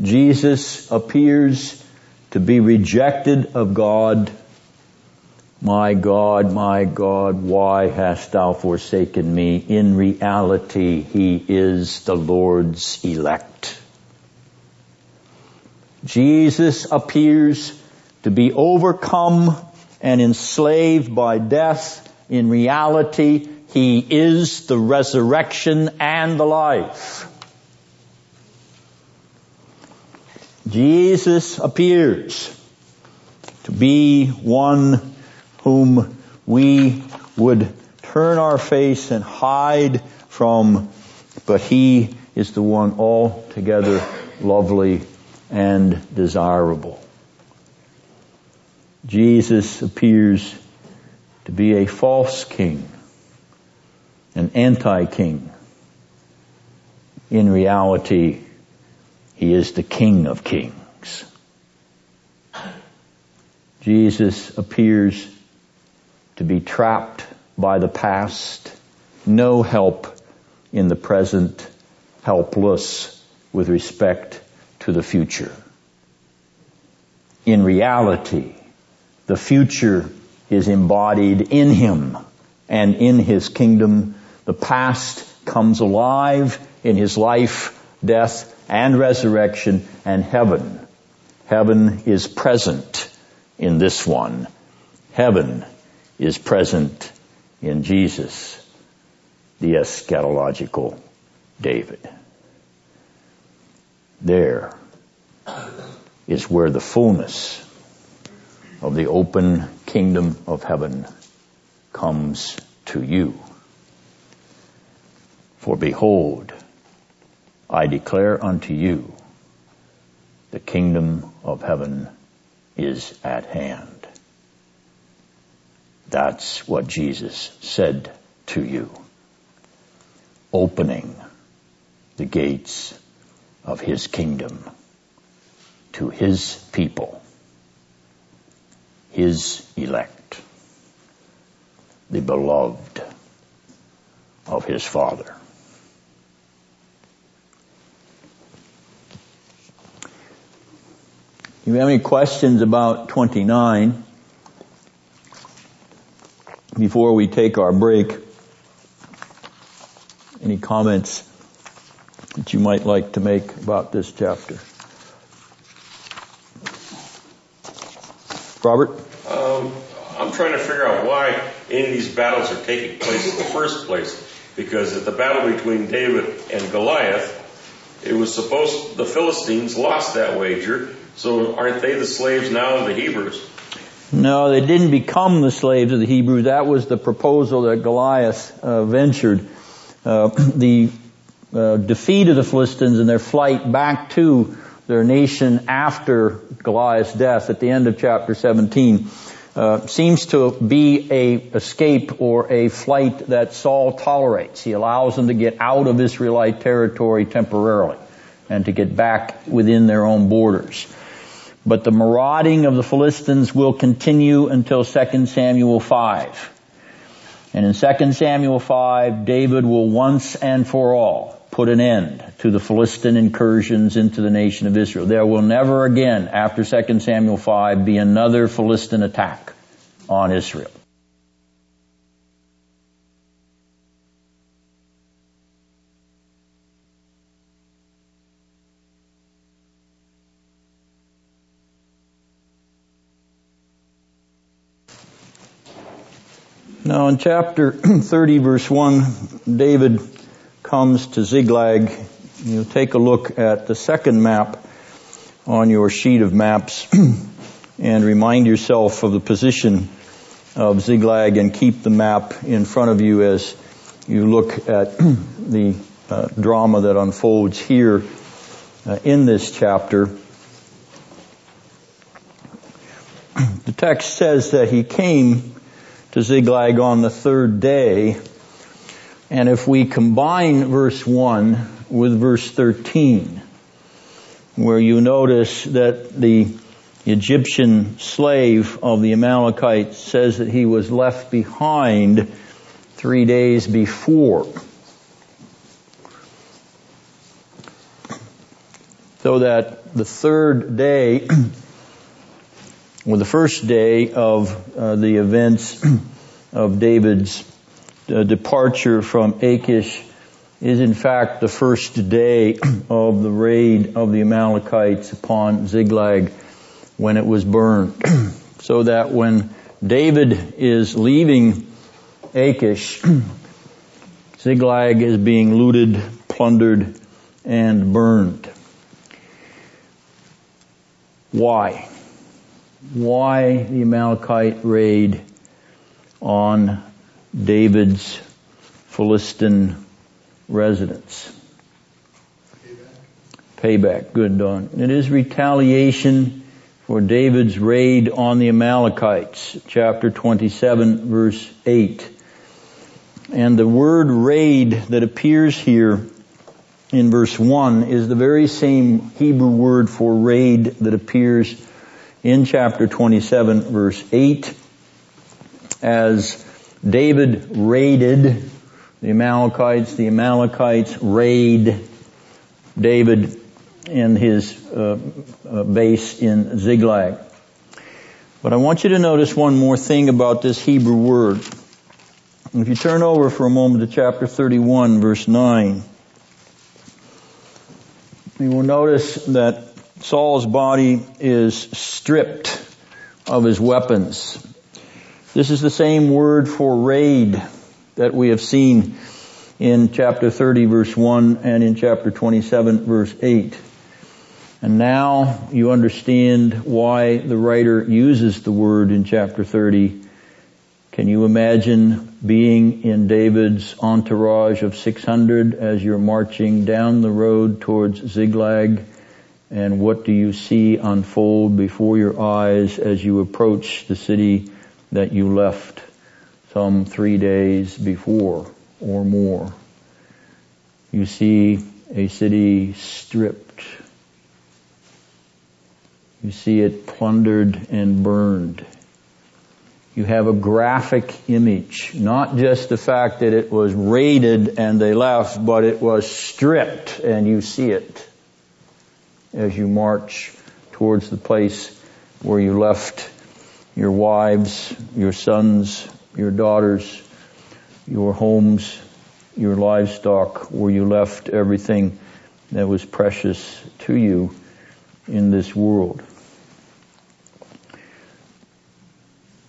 Speaker 1: Jesus appears to be rejected of God. My God, my God, why hast thou forsaken me? In reality, he is the Lord's elect. Jesus appears to be overcome and enslaved by death. In reality, he is the resurrection and the life. Jesus appears to be one whom we would turn our face and hide from, but he is the one altogether lovely and desirable. Jesus appears to be a false king, an anti-king. In reality, he is the King of Kings. Jesus appears to be trapped by the past, no help in the present, helpless with respect to the future. In reality, the future is embodied in Him and in His kingdom. The past comes alive in His life, death, and resurrection and heaven. Heaven is present in this one. Heaven is present in Jesus, the eschatological David. There is where the fullness of the open kingdom of heaven comes to you. For behold, I declare unto you, the kingdom of heaven is at hand. That's what Jesus said to you, opening the gates of his kingdom to his people, his elect, the beloved of his Father. If you have any questions about 29 before we take our break? Any comments that you might like to make about this chapter? Robert?
Speaker 2: Um, I'm trying to figure out why any of these battles are taking place in the first place. Because at the battle between David and Goliath, it was supposed the Philistines lost that wager, so aren't they the slaves now of the Hebrews?
Speaker 1: No, they didn't become the slaves of the Hebrews. That was the proposal that Goliath uh, ventured. Uh, the uh, defeat of the Philistines and their flight back to their nation after Goliath's death at the end of chapter 17 uh, seems to be a escape or a flight that Saul tolerates. He allows them to get out of Israelite territory temporarily and to get back within their own borders. But the marauding of the Philistines will continue until 2 Samuel 5. And in 2 Samuel 5, David will once and for all put an end to the Philistine incursions into the nation of Israel. There will never again, after 2 Samuel 5, be another Philistine attack on Israel. Now in chapter 30 verse 1, David comes to Ziklag. You take a look at the second map on your sheet of maps and remind yourself of the position of Ziklag and keep the map in front of you as you look at the uh, drama that unfolds here uh, in this chapter. The text says that he came to Ziklag on the third day, and if we combine verse 1 with verse 13, where you notice that the Egyptian slave of the Amalekites says that he was left behind three days before. So that the third day, or the first day of uh, the events of David's uh, departure from Achish is in fact the first day of the raid of the Amalekites upon Ziklag when it was burned. so that when David is leaving Achish, Ziklag is being looted, plundered, and burned. Why? Why the Amalekite raid on David's Philistine residence? Payback. Payback. Good, Don. It is retaliation for David's raid on the Amalekites, chapter 27, verse 8. And the word raid that appears here in verse 1 is the very same Hebrew word for raid that appears in chapter 27, verse 8, as David raided the Amalekites, the Amalekites raid David in his uh, uh, base in Ziklag. But I want you to notice one more thing about this Hebrew word. If you turn over for a moment to chapter 31 verse 9, you will notice that Saul's body is stripped of his weapons. This is the same word for raid that we have seen in chapter 30 verse 1 and in chapter 27 verse 8. And now you understand why the writer uses the word in chapter 30. Can you imagine being in David's entourage of 600 as you're marching down the road towards Ziklag? And what do you see unfold before your eyes as you approach the city that you left some three days before or more? You see a city stripped you see it plundered and burned. You have a graphic image, not just the fact that it was raided and they left, but it was stripped and you see it as you march towards the place where you left your wives, your sons, your daughters, your homes, your livestock, where you left everything that was precious to you in this world.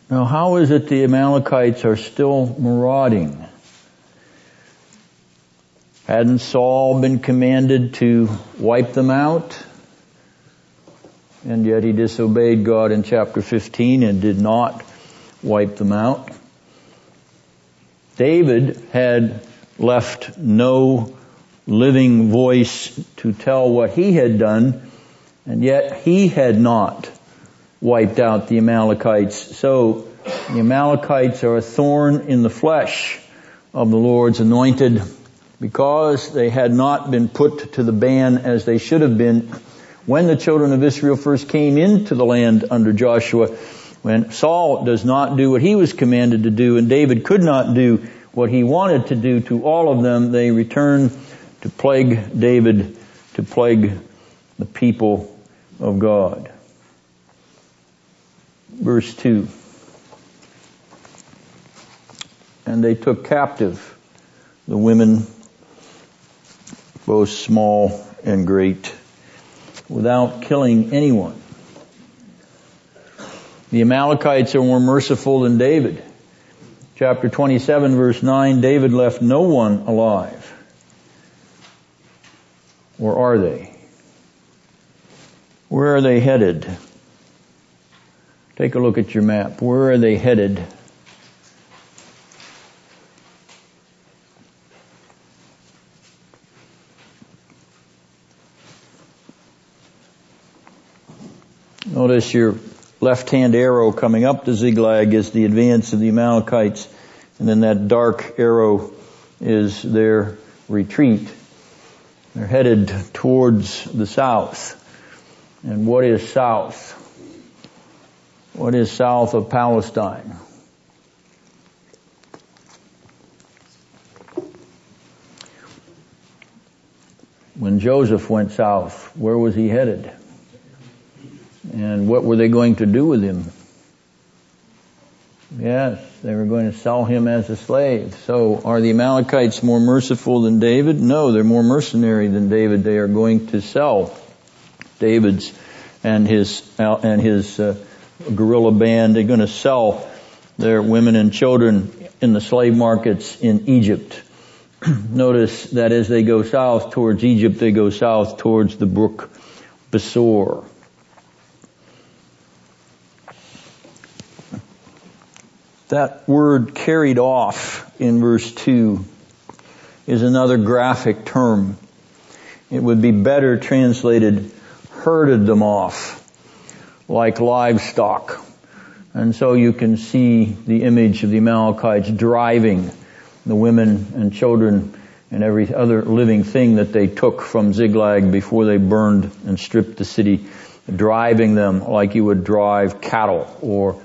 Speaker 1: Now, how is it the Amalekites are still marauding? Hadn't Saul been commanded to wipe them out? And yet he disobeyed God in chapter 15 and did not wipe them out. David had left no living voice to tell what he had done and yet he had not wiped out the Amalekites. So the Amalekites are a thorn in the flesh of the Lord's anointed because they had not been put to the ban as they should have been when the children of Israel first came into the land under Joshua. When Saul does not do what he was commanded to do and David could not do what he wanted to do to all of them, they return to plague David, to plague the people of God. Verse 2. And they took captive the women, both small and great, without killing anyone. The Amalekites are more merciful than David. Chapter 27 verse 9, David left no one alive. Or are they? Where are they headed? Take a look at your map. Where are they headed? Notice your left-hand arrow coming up to Ziklag is the advance of the Amalekites, and then that dark arrow is their retreat. They're headed towards the south. And what is south? What is south of Palestine? When Joseph went south, where was he headed? And what were they going to do with him? Yes, they were going to sell him as a slave. So are the Amalekites more merciful than David? No, they're more mercenary than David. They are going to sell David's and his and his uh, guerrilla band. They're going to sell their women and children in the slave markets in Egypt. Notice that as they go south towards Egypt, they go south towards the brook Besor. That word carried off in verse 2 is another graphic term. It would be better translated herded them off like livestock. And so you can see the image of the Amalekites driving the women and children and every other living thing that they took from Ziklag before they burned and stripped the city, driving them like you would drive cattle or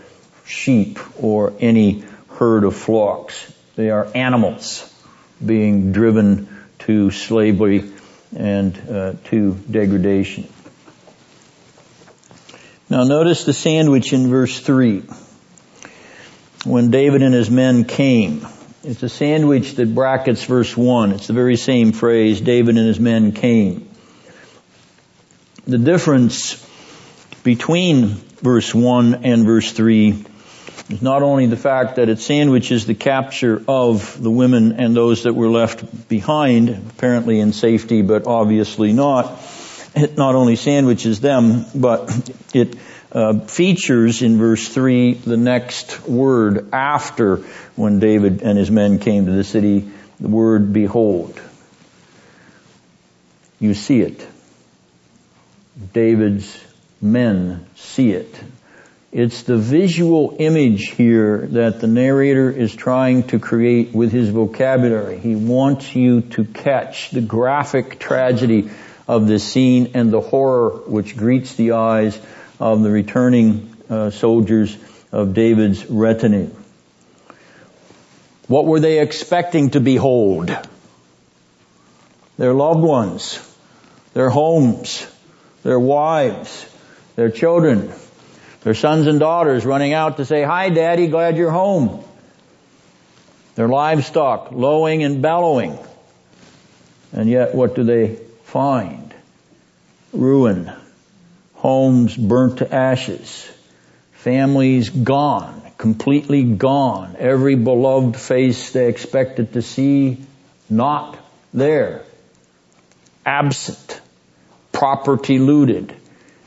Speaker 1: sheep or any herd of flocks. They are animals being driven to slavery and uh, to degradation. Now notice the sandwich in verse 3. When David and his men came. It's a sandwich that brackets verse 1. It's the very same phrase, David and his men came. The difference between verse 1 and verse 3 is not only the fact that it sandwiches the capture of the women and those that were left behind, apparently in safety, but obviously not. It not only sandwiches them, but it uh, features in verse 3 the next word after when David and his men came to the city, the word behold. You see it. David's men see it. It's the visual image here that the narrator is trying to create with his vocabulary. He wants you to catch the graphic tragedy of the scene and the horror which greets the eyes of the returning uh, soldiers of David's retinue. What were they expecting to behold? Their loved ones, their homes, their wives, their children, their sons and daughters running out to say, hi daddy, glad you're home. Their livestock lowing and bellowing. And yet what do they find? Ruin. Homes burnt to ashes. Families gone. Completely gone. Every beloved face they expected to see, not there. Absent. Property looted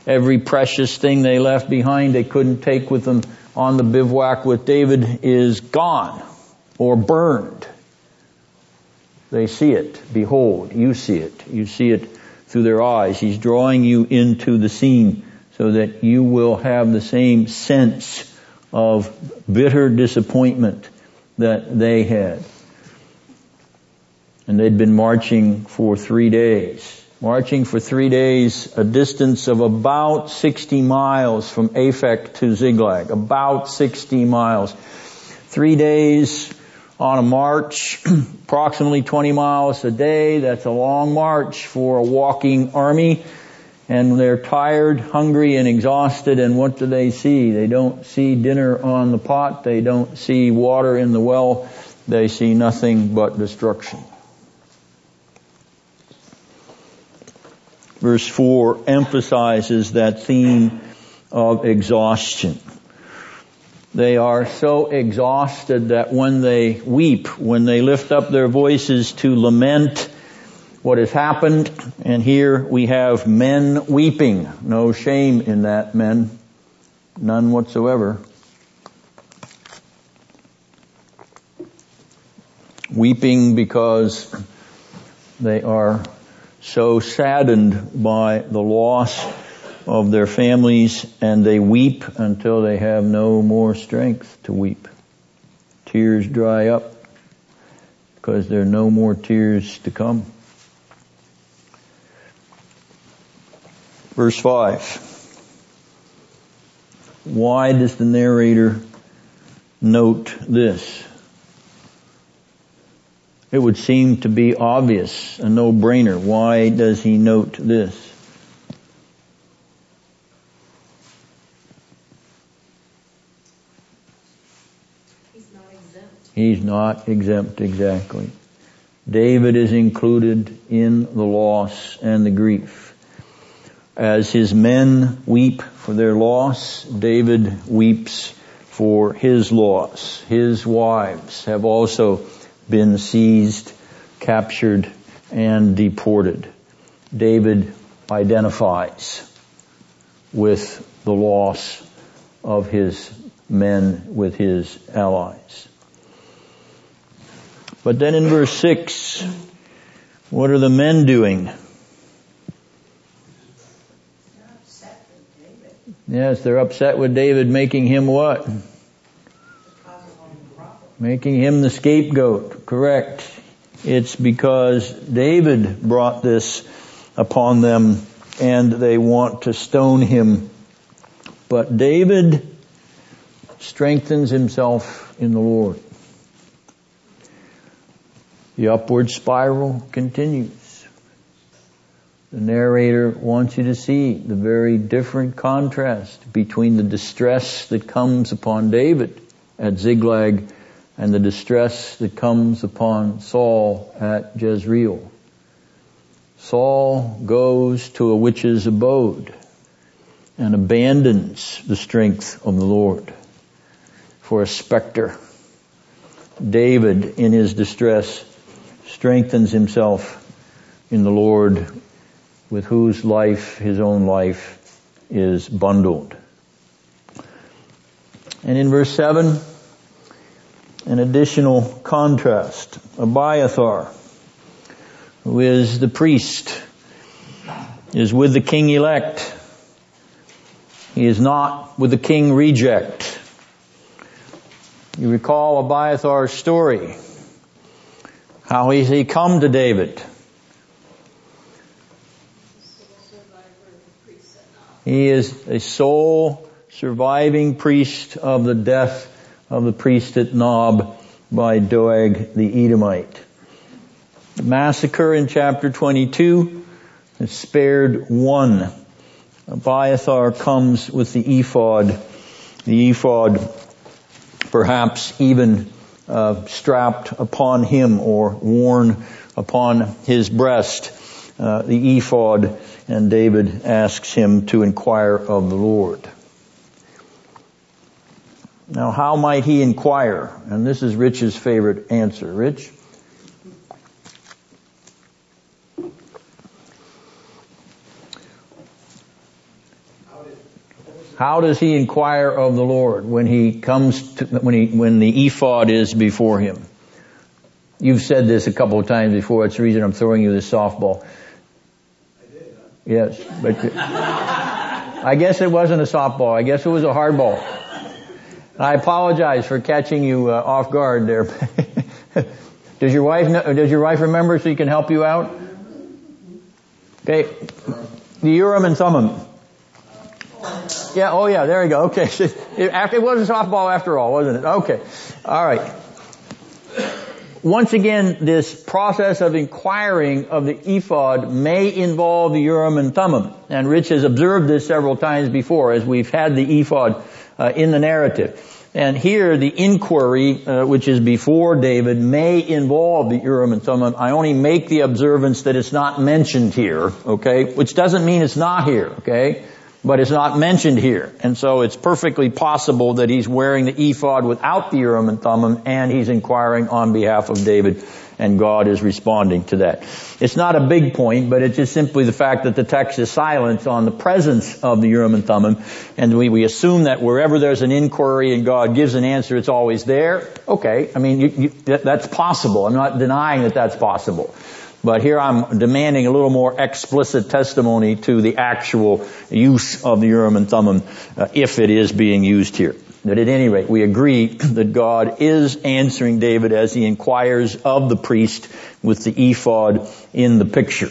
Speaker 1: Every precious thing they left behind they couldn't take with them on the bivouac with David is gone or burned. They see it. Behold, you see it. You see it through their eyes. He's drawing you into the scene so that you will have the same sense of bitter disappointment that they had. And they'd been marching for three days marching for three days a distance of about 60 miles from Afek to Ziklag, about 60 miles. Three days on a march, approximately 20 miles a day. That's a long march for a walking army. And they're tired, hungry, and exhausted, and what do they see? They don't see dinner on the pot, they don't see water in the well, they see nothing but destruction. Verse 4 emphasizes that theme of exhaustion. They are so exhausted that when they weep, when they lift up their voices to lament what has happened, and here we have men weeping. No shame in that, men. None whatsoever. Weeping because they are so saddened by the loss of their families and they weep until they have no more strength to weep. Tears dry up because there are no more tears to come. Verse 5. Why does the narrator note this? It would seem to be obvious, a no-brainer. Why does he note this?
Speaker 3: He's not exempt.
Speaker 1: He's not exempt exactly. David is included in the loss and the grief. As his men weep for their loss, David weeps for his loss. His wives have also been seized, captured, and deported. David identifies with the loss of his men, with his allies. But then in verse 6, what are the men doing? Yes, they're upset with David making him what? Making him the scapegoat. Correct. It's because David brought this upon them and they want to stone him. But David strengthens himself in the Lord. The upward spiral continues. The narrator wants you to see the very different contrast between the distress that comes upon David at Ziklag and the distress that comes upon Saul at Jezreel. Saul goes to a witch's abode and abandons the strength of the Lord for a specter. David, in his distress, strengthens himself in the Lord with whose life his own life is bundled. And in verse 7, an additional contrast. Abiathar, who is the priest, is with the king elect. He is not with the king reject. You recall Abiathar's story. How he, he come to David. He is a sole surviving priest of the death of the priest at Nob by Doeg the Edomite. The massacre in chapter 22 has spared one. Abiathar comes with the ephod, the ephod perhaps even uh, strapped upon him or worn upon his breast, uh, the ephod, and David asks him to inquire of the Lord. Now, how might he inquire? And this is Rich's favorite answer. Rich? How does he inquire of the Lord when he comes to, when he, when the ephod is before him? You've said this a couple of times before. It's the reason I'm throwing you this softball.
Speaker 4: I did, huh?
Speaker 1: Yes, but I guess it wasn't a softball. I guess it was a hardball. I apologize for catching you uh, off guard there. does your wife know, does your wife remember so he can help you out? Okay. The Urim and Thummim. Yeah, oh yeah, there you go. Okay. It was a softball after all, wasn't it? Okay. Alright. Once again, this process of inquiring of the ephod may involve the Urim and Thummim. And Rich has observed this several times before as we've had the ephod uh, in the narrative. And here, the inquiry, uh, which is before David, may involve the Urim and Thummim. I only make the observance that it's not mentioned here, okay? Which doesn't mean it's not here, okay? But it's not mentioned here. And so it's perfectly possible that he's wearing the ephod without the Urim and Thummim and he's inquiring on behalf of David and God is responding to that. It's not a big point, but it's just simply the fact that the text is silent on the presence of the Urim and Thummim, and we, we assume that wherever there's an inquiry and God gives an answer, it's always there. Okay, I mean, you, you, that's possible. I'm not denying that that's possible. But here I'm demanding a little more explicit testimony to the actual use of the Urim and Thummim, uh, if it is being used here. But at any rate, we agree that God is answering David as he inquires of the priest with the ephod in the picture.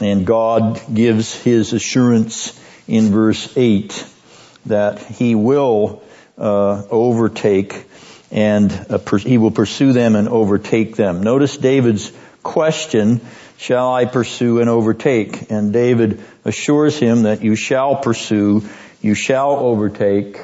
Speaker 1: And God gives his assurance in verse 8 that he will uh, overtake and uh, he will pursue them and overtake them. Notice David's question, shall I pursue and overtake? And David assures him that you shall pursue, you shall overtake,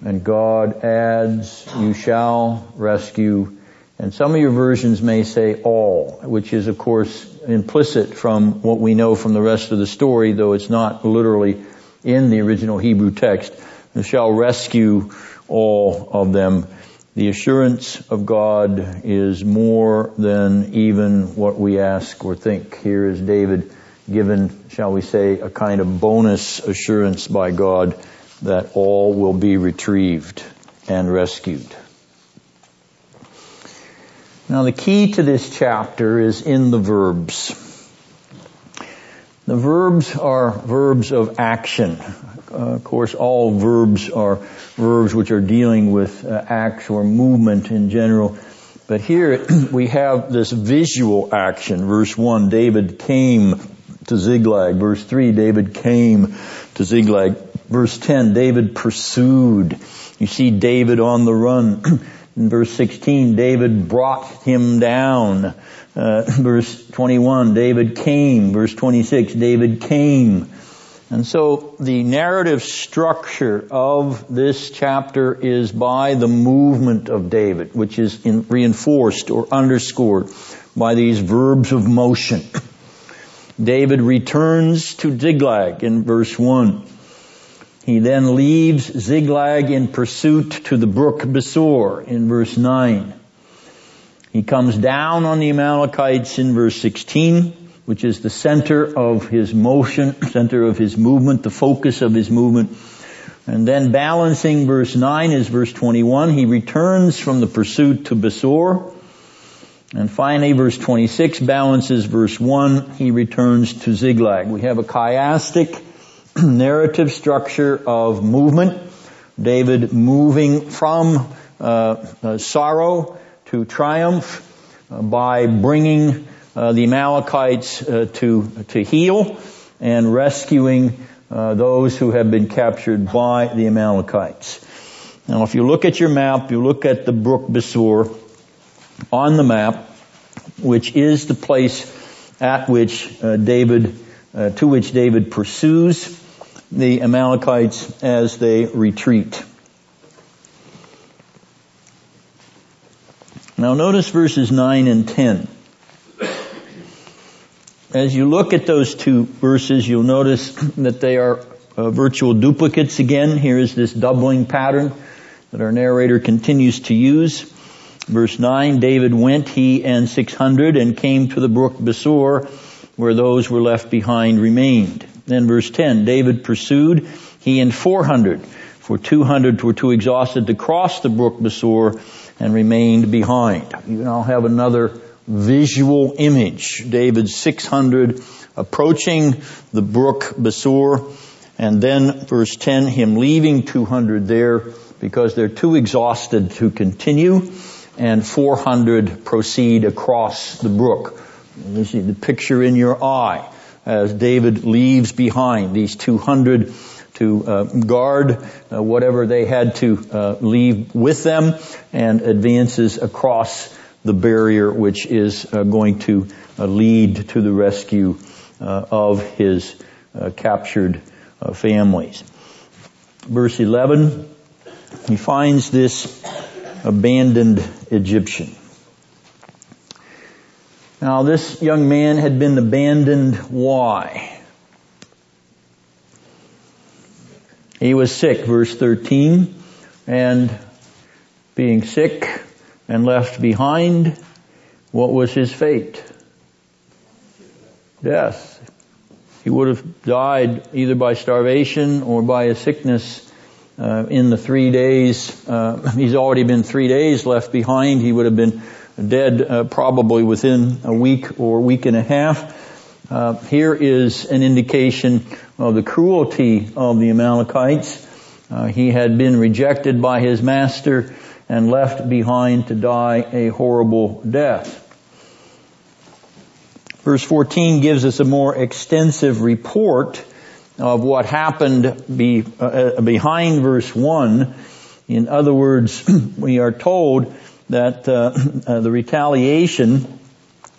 Speaker 1: and God adds, you shall rescue. And some of your versions may say all, which is of course implicit from what we know from the rest of the story, though it's not literally in the original Hebrew text. You shall rescue all of them. The assurance of God is more than even what we ask or think. Here is David given, shall we say, a kind of bonus assurance by God that all will be retrieved and rescued. Now the key to this chapter is in the verbs. The verbs are verbs of action. Uh, of course, all verbs are verbs which are dealing with uh, acts or movement in general. But here we have this visual action. Verse 1, David came to Ziklag. Verse 3, David came to Ziklag. Verse 10, David pursued. You see David on the run. In verse 16, David brought him down. Uh, verse 21, David came. Verse 26, David came. And so the narrative structure of this chapter is by the movement of David, which is in, reinforced or underscored by these verbs of motion. David returns to Ziklag in verse 1. He then leaves Ziklag in pursuit to the brook Besor in verse 9. He comes down on the Amalekites in verse 16 which is the center of his motion, center of his movement, the focus of his movement. And then balancing verse 9 is verse 21. He returns from the pursuit to Besor. And finally, verse 26 balances verse 1. He returns to Ziklag. We have a chiastic narrative structure of movement. David moving from uh, uh, sorrow to triumph uh, by bringing the Amalekites uh, to to heel and rescuing uh, those who have been captured by the Amalekites. Now, if you look at your map, you look at the brook Besor on the map, which is the place at which uh, David, uh, to which David pursues the Amalekites as they retreat. Now notice verses 9 and 10 as you look at those two verses, you'll notice that they are uh, virtual duplicates again. Here is this doubling pattern that our narrator continues to use. Verse 9, David went, he and 600, and came to the brook Besor, where those were left behind remained. Then verse 10, David pursued, he and 400, for 200 were too exhausted to cross the brook Besor and remained behind. You now have another visual image. David's 600 approaching the brook Besor, and then verse 10, him leaving 200 there because they're too exhausted to continue, and 400 proceed across the brook. You see the picture in your eye as David leaves behind these 200 to uh, guard uh, whatever they had to uh, leave with them and advances across the barrier which is uh, going to uh, lead to the rescue uh, of his uh, captured uh, families. Verse 11, he finds this abandoned Egyptian. Now this young man had been abandoned. Why? He was sick, verse 13, and being sick, and left behind, what was his fate? Death. He would have died either by starvation or by a sickness uh, in the three days, uh, he's already been three days left behind. He would have been dead uh, probably within a week or week and a half. Uh, here is an indication of the cruelty of the Amalekites. Uh, he had been rejected by his master and left behind to die a horrible death. Verse 14 gives us a more extensive report of what happened be, uh, behind verse 1. In other words, we are told that uh, uh, the retaliation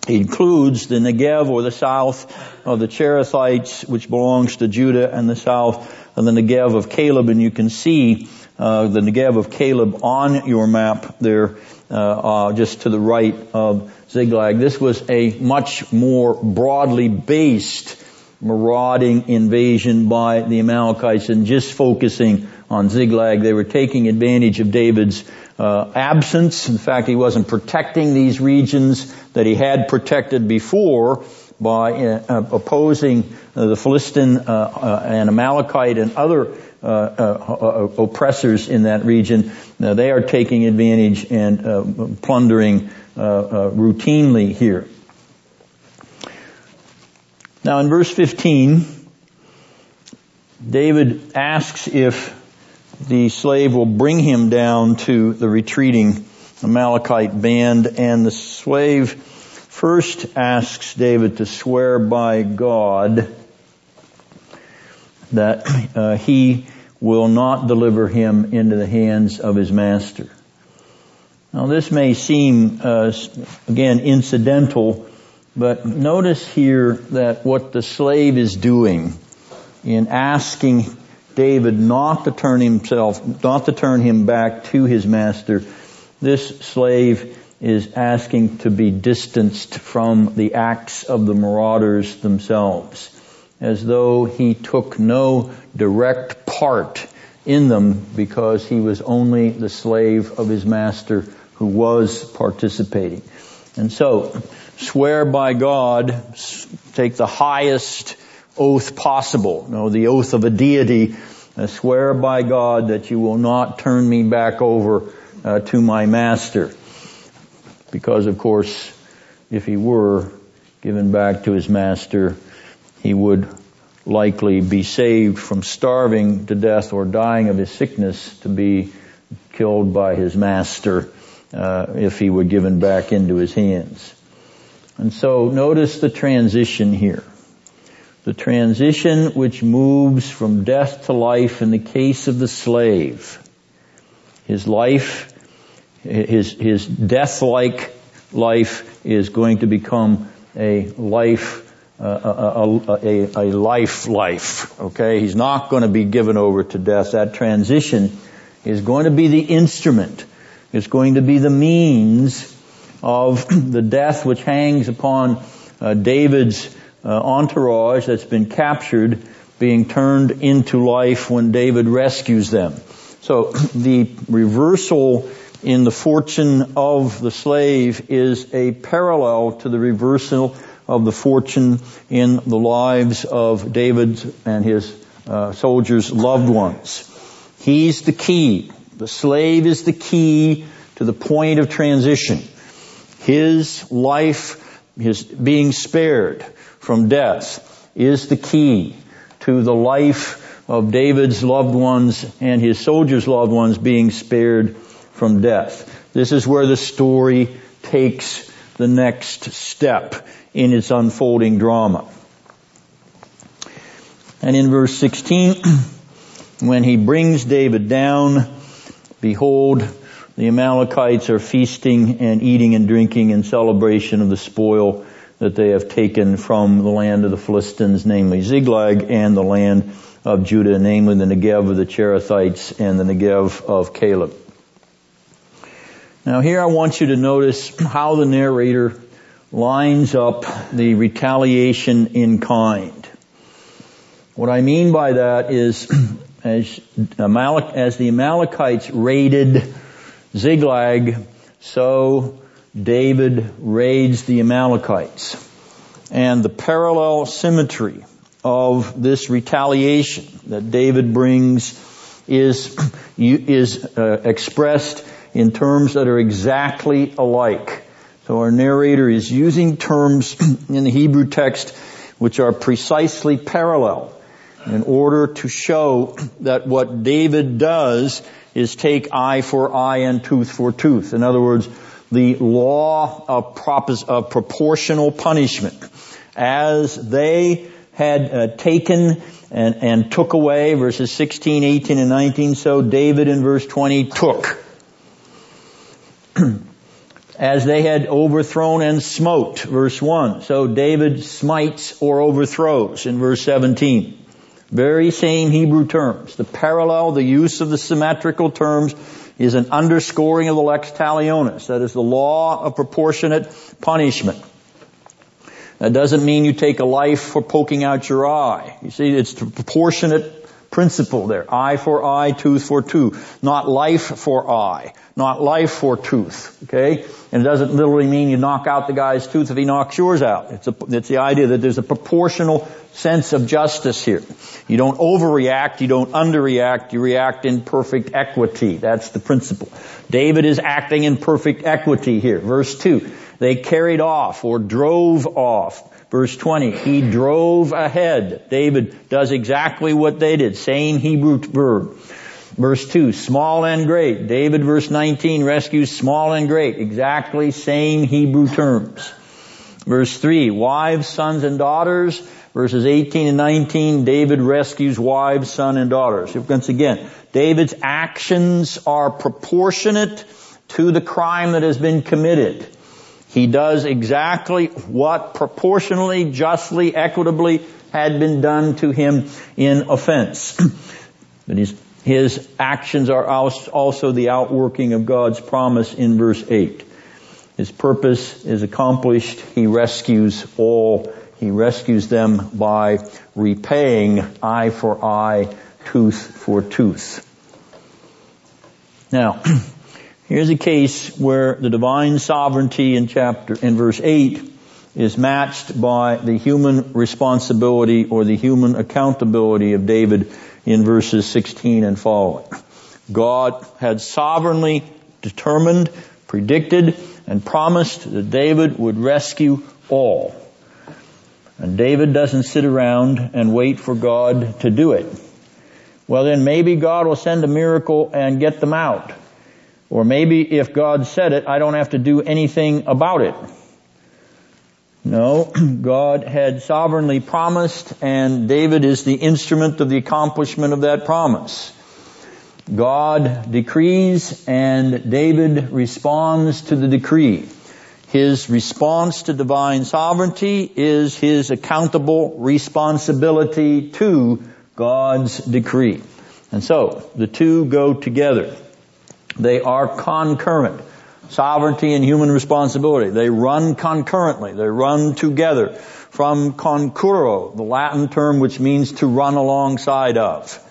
Speaker 1: includes the Negev or the south of the Cherethites, which belongs to Judah, and the south of the Negev of Caleb. And you can see uh, the Negev of Caleb on your map there, uh, uh, just to the right of Ziklag. This was a much more broadly based marauding invasion by the Amalekites and just focusing on Ziklag. They were taking advantage of David's uh, absence. In fact, he wasn't protecting these regions that he had protected before by uh, uh opposing uh, the Philistine uh, and Amalekite and other Uh, uh, uh, oppressors in that region. Now, they are taking advantage and plundering routinely here. Now in verse 15, David asks if the slave will bring him down to the retreating Amalekite band and the slave first asks David to swear by God that uh, he will not deliver him into the hands of his master. Now this may seem, uh, again, incidental but notice here that what the slave is doing in asking David not to turn himself, not to turn him back to his master, this slave is asking to be distanced from the acts of the marauders themselves, as though he took no direct part in them because he was only the slave of his master who was participating. And so, swear by God, take the highest oath possible, you know, the oath of a deity, uh, swear by God that you will not turn me back over uh, to my master. Because of course, if he were given back to his master, he would likely be saved from starving to death or dying of his sickness to be killed by his master uh, if he were given back into his hands. And so notice the transition here. The transition which moves from death to life in the case of the slave. His life, his, his death-like life is going to become a life, a, a, a, life life. Okay? He's not going to be given over to death. That transition is going to be the instrument. It's going to be the means of the death which hangs upon uh, David's uh, entourage that's been captured being turned into life when David rescues them. So the reversal in the fortune of the slave is a parallel to the reversal of the fortune in the lives of David and his uh, soldiers' loved ones. He's the key. The slave is the key to the point of transition. His life, his being spared from death is the key to the life of David's loved ones and his soldiers' loved ones being spared from death. This is where the story takes the next step in its unfolding drama. And in verse 16, when he brings David down, behold, the Amalekites are feasting and eating and drinking in celebration of the spoil that they have taken from the land of the Philistines, namely Ziklag, and the land of Judah, namely the Negev of the Cherethites and the Negev of Caleb. Now here I want you to notice how the narrator lines up the retaliation in kind. What I mean by that is as, Amalek, as the Amalekites raided Ziklag, so David raids the Amalekites. And the parallel symmetry of this retaliation that David brings is, is uh, expressed in terms that are exactly alike. So our narrator is using terms in the Hebrew text which are precisely parallel in order to show that what David does is take eye for eye and tooth for tooth. In other words, the law of, propos- of proportional punishment. As they had uh, taken and, and took away, verses 16, 18, and 19, so David in verse 20 took. As they had overthrown and smote, verse 1. So David smites or overthrows in verse 17. Very same Hebrew terms. The parallel, the use of the symmetrical terms is an underscoring of the lex talionis. That is the law of proportionate punishment. That doesn't mean you take a life for poking out your eye. You see, it's the proportionate principle there. Eye for eye, tooth for tooth. Not life for eye. Not life for tooth. Okay? And it doesn't literally mean you knock out the guy's tooth if he knocks yours out. It's, a, it's the idea that there's a proportional sense of justice here. You don't overreact, you don't underreact, you react in perfect equity. That's the principle. David is acting in perfect equity here. Verse 2. They carried off or drove off. Verse 20, he drove ahead. David does exactly what they did. Same Hebrew verb. Verse 2, small and great. David, verse 19, rescues small and great. Exactly same Hebrew terms. Verse 3, wives, sons, and daughters. Verses 18 and 19, David rescues wives, son, and daughters. Once again, David's actions are proportionate to the crime that has been committed. He does exactly what proportionally, justly, equitably had been done to him in offense. but his, his actions are also the outworking of God's promise in verse 8. His purpose is accomplished. He rescues all. He rescues them by repaying eye for eye, tooth for tooth. Now, Here's a case where the divine sovereignty in chapter, in verse 8 is matched by the human responsibility or the human accountability of David in verses 16 and following. God had sovereignly determined, predicted, and promised that David would rescue all. And David doesn't sit around and wait for God to do it. Well then maybe God will send a miracle and get them out. Or maybe if God said it, I don't have to do anything about it. No, God had sovereignly promised and David is the instrument of the accomplishment of that promise. God decrees and David responds to the decree. His response to divine sovereignty is his accountable responsibility to God's decree. And so, the two go together. They are concurrent. Sovereignty and human responsibility. They run concurrently. They run together. From concurro, the Latin term which means to run alongside of.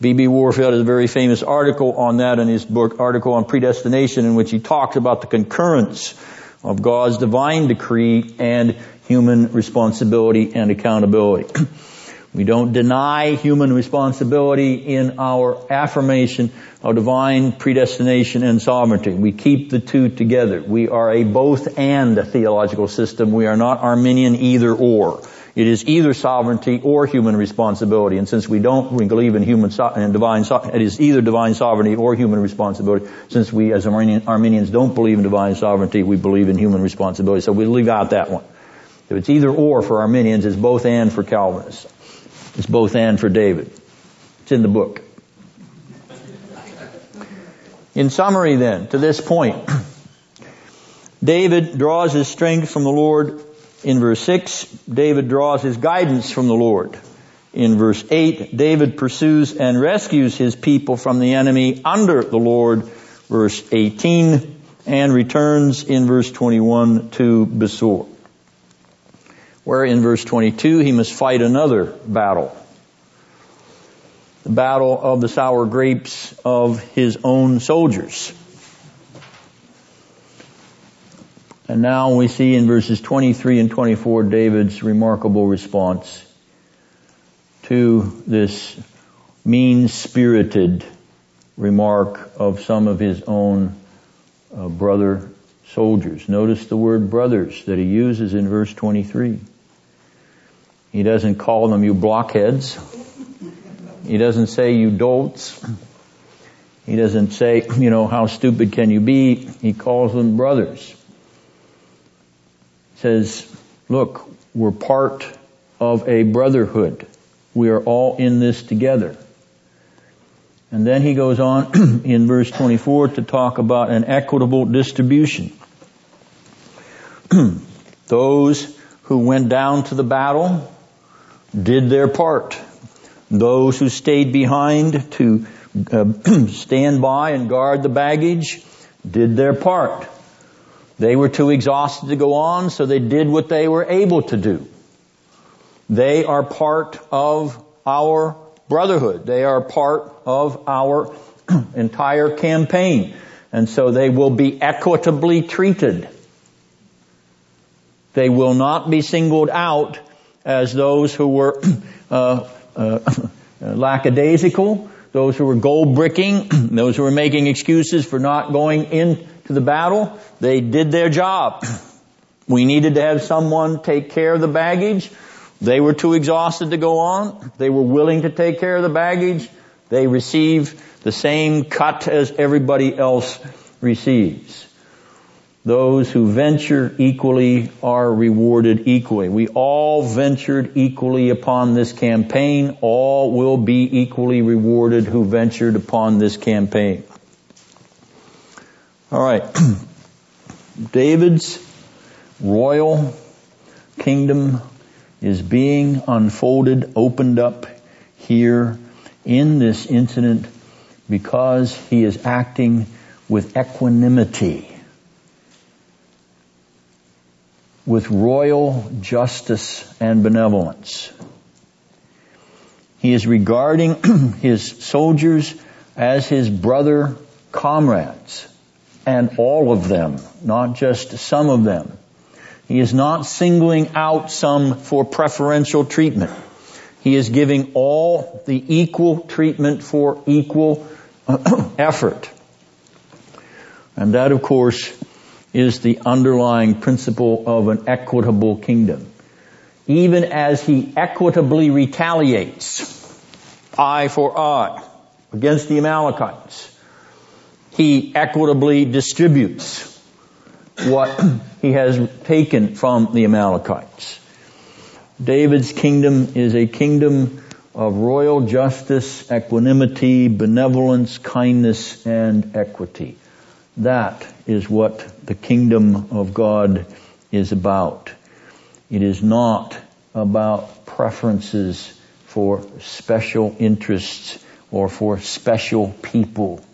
Speaker 1: B.B. Warfield has a very famous article on that in his book, article on predestination, in which he talks about the concurrence of God's divine decree and human responsibility and accountability. We don't deny human responsibility in our affirmation of divine predestination and sovereignty. We keep the two together. We are a both and theological system. We are not Arminian either or. It is either sovereignty or human responsibility. And since we don't we believe in human so- and divine, so- it is either divine sovereignty or human responsibility. Since we as Arminian, Arminians don't believe in divine sovereignty, we believe in human responsibility. So we leave out that one. If it's either or for Arminians, it's both and for Calvinists. It's both and for David. It's in the book. In summary then, to this point, David draws his strength from the Lord in verse 6. David draws his guidance from the Lord. In verse 8, David pursues and rescues his people from the enemy under the Lord. Verse 18, and returns in verse 21 to Besor where in verse 22 he must fight another battle. The battle of the sour grapes of his own soldiers. And now we see in verses 23 and 24 David's remarkable response to this mean-spirited remark of some of his own uh, brother soldiers. Notice the word brothers that he uses in verse 23. He doesn't call them you blockheads. He doesn't say you dolts. He doesn't say, you know, how stupid can you be? He calls them brothers. He says, look, we're part of a brotherhood. We are all in this together. And then he goes on in verse 24 to talk about an equitable distribution. Those who went down to the battle did their part. Those who stayed behind to uh, stand by and guard the baggage did their part. They were too exhausted to go on, so they did what they were able to do. They are part of our brotherhood. They are part of our entire campaign. And so they will be equitably treated. They will not be singled out as those who were uh, uh, lackadaisical, those who were gold bricking, those who were making excuses for not going into the battle. They did their job. We needed to have someone take care of the baggage. They were too exhausted to go on. They were willing to take care of the baggage. They receive the same cut as everybody else receives. Those who venture equally are rewarded equally. We all ventured equally upon this campaign. All will be equally rewarded who ventured upon this campaign. Alright. David's royal kingdom is being unfolded, opened up here in this incident because he is acting with equanimity with royal justice and benevolence. He is regarding his soldiers as his brother comrades and all of them, not just some of them. He is not singling out some for preferential treatment. He is giving all the equal treatment for equal effort. And that of course is the underlying principle of an equitable kingdom. Even as he equitably retaliates, eye for eye, against the Amalekites, he equitably distributes what he has taken from the Amalekites. David's kingdom is a kingdom of royal justice, equanimity, benevolence, kindness, and equity. That is what the kingdom of God is about. It is not about preferences for special interests or for special people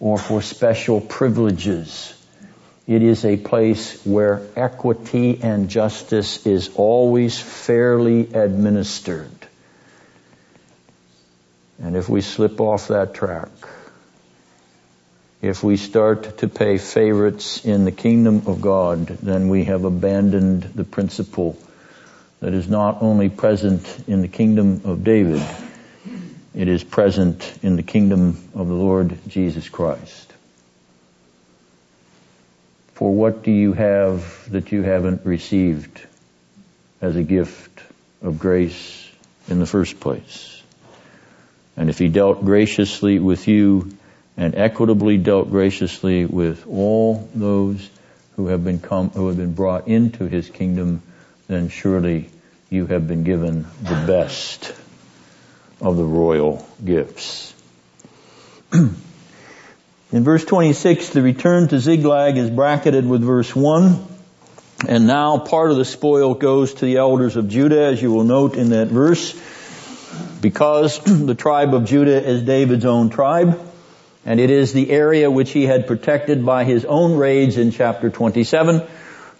Speaker 1: or for special privileges. It is a place where equity and justice is always fairly administered. And if we slip off that track, if we start to pay favorites in the kingdom of God, then we have abandoned the principle that is not only present in the kingdom of David, it is present in the kingdom of the Lord Jesus Christ. For what do you have that you haven't received as a gift of grace in the first place? And if he dealt graciously with you and equitably dealt graciously with all those who have been come, who have been brought into his kingdom, then surely you have been given the best of the royal gifts. In verse 26, the return to Ziklag is bracketed with verse 1. And now part of the spoil goes to the elders of Judah, as you will note in that verse, because the tribe of Judah is David's own tribe and it is the area which he had protected by his own raids in chapter 27.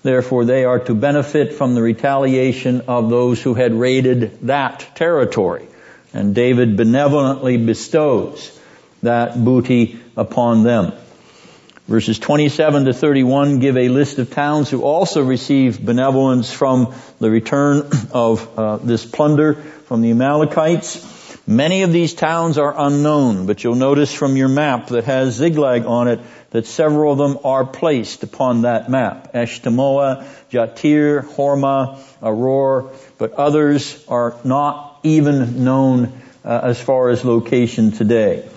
Speaker 1: Therefore they are to benefit from the retaliation of those who had raided that territory. And David benevolently bestows that booty upon them. Verses 27 to 31 give a list of towns who also received benevolence from the return of uh, this plunder from the Amalekites. Many of these towns are unknown, but you'll notice from your map that has Ziklag on it that several of them are placed upon that map. Eshtemoa, Jatir, Hormah, Aroer, but others are not even known uh, as far as location today.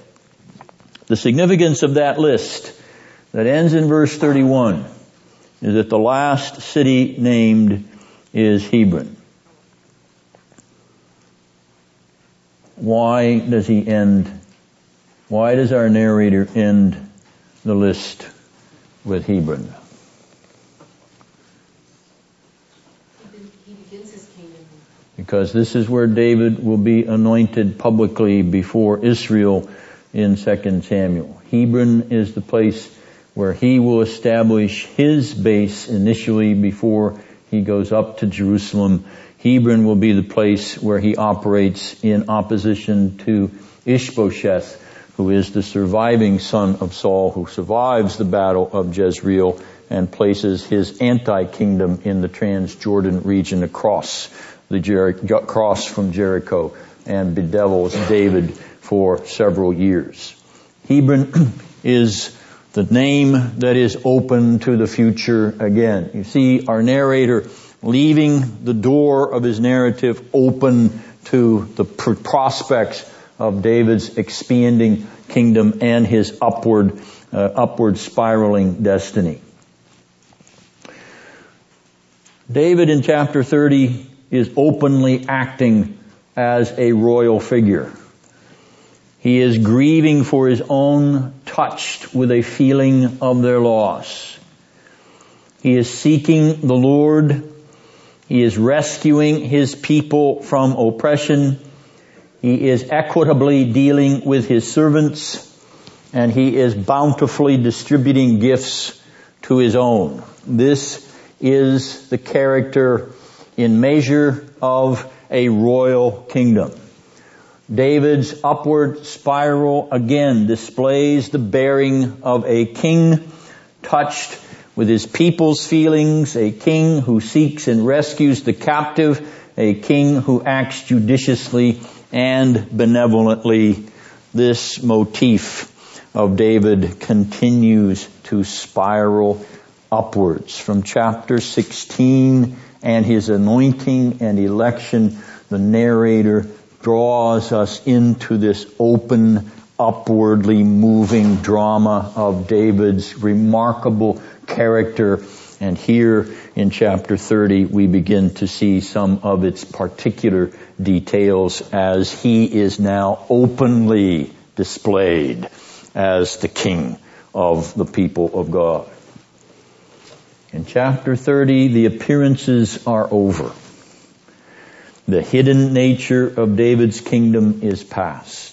Speaker 1: The significance of that list that ends in verse 31 is that the last city named is Hebron. Why does he end? Why does our narrator end the list with Hebron?
Speaker 3: He begins his kingdom.
Speaker 1: Because this is where David will be anointed publicly before Israel in 2 Samuel. Hebron is the place where he will establish his base initially before he goes up to Jerusalem. Hebron will be the place where he operates in opposition to Ishbosheth, who is the surviving son of Saul, who survives the battle of Jezreel and places his anti-kingdom in the Transjordan region across the Jer- across from Jericho and bedevils David for several years. Hebron is the name that is open to the future again. You see our narrator leaving the door of his narrative open to the pr- prospects of David's expanding kingdom and his upward, uh, upward spiraling destiny. David in chapter 30 is openly acting as a royal figure. He is grieving for his own, touched with a feeling of their loss. He is seeking the Lord. He is rescuing his people from oppression. He is equitably dealing with his servants and he is bountifully distributing gifts to his own. This is the character in measure of a royal kingdom. David's upward spiral again displays the bearing of a king touched with his people's feelings, a king who seeks and rescues the captive, a king who acts judiciously and benevolently. This motif of David continues to spiral upwards from chapter 16 and his anointing and election. The narrator draws us into this open, upwardly moving drama of David's remarkable character. And here in chapter 30, we begin to see some of its particular details as he is now openly displayed as the king of the people of God. In chapter 30, the appearances are over. The hidden nature of David's kingdom is past.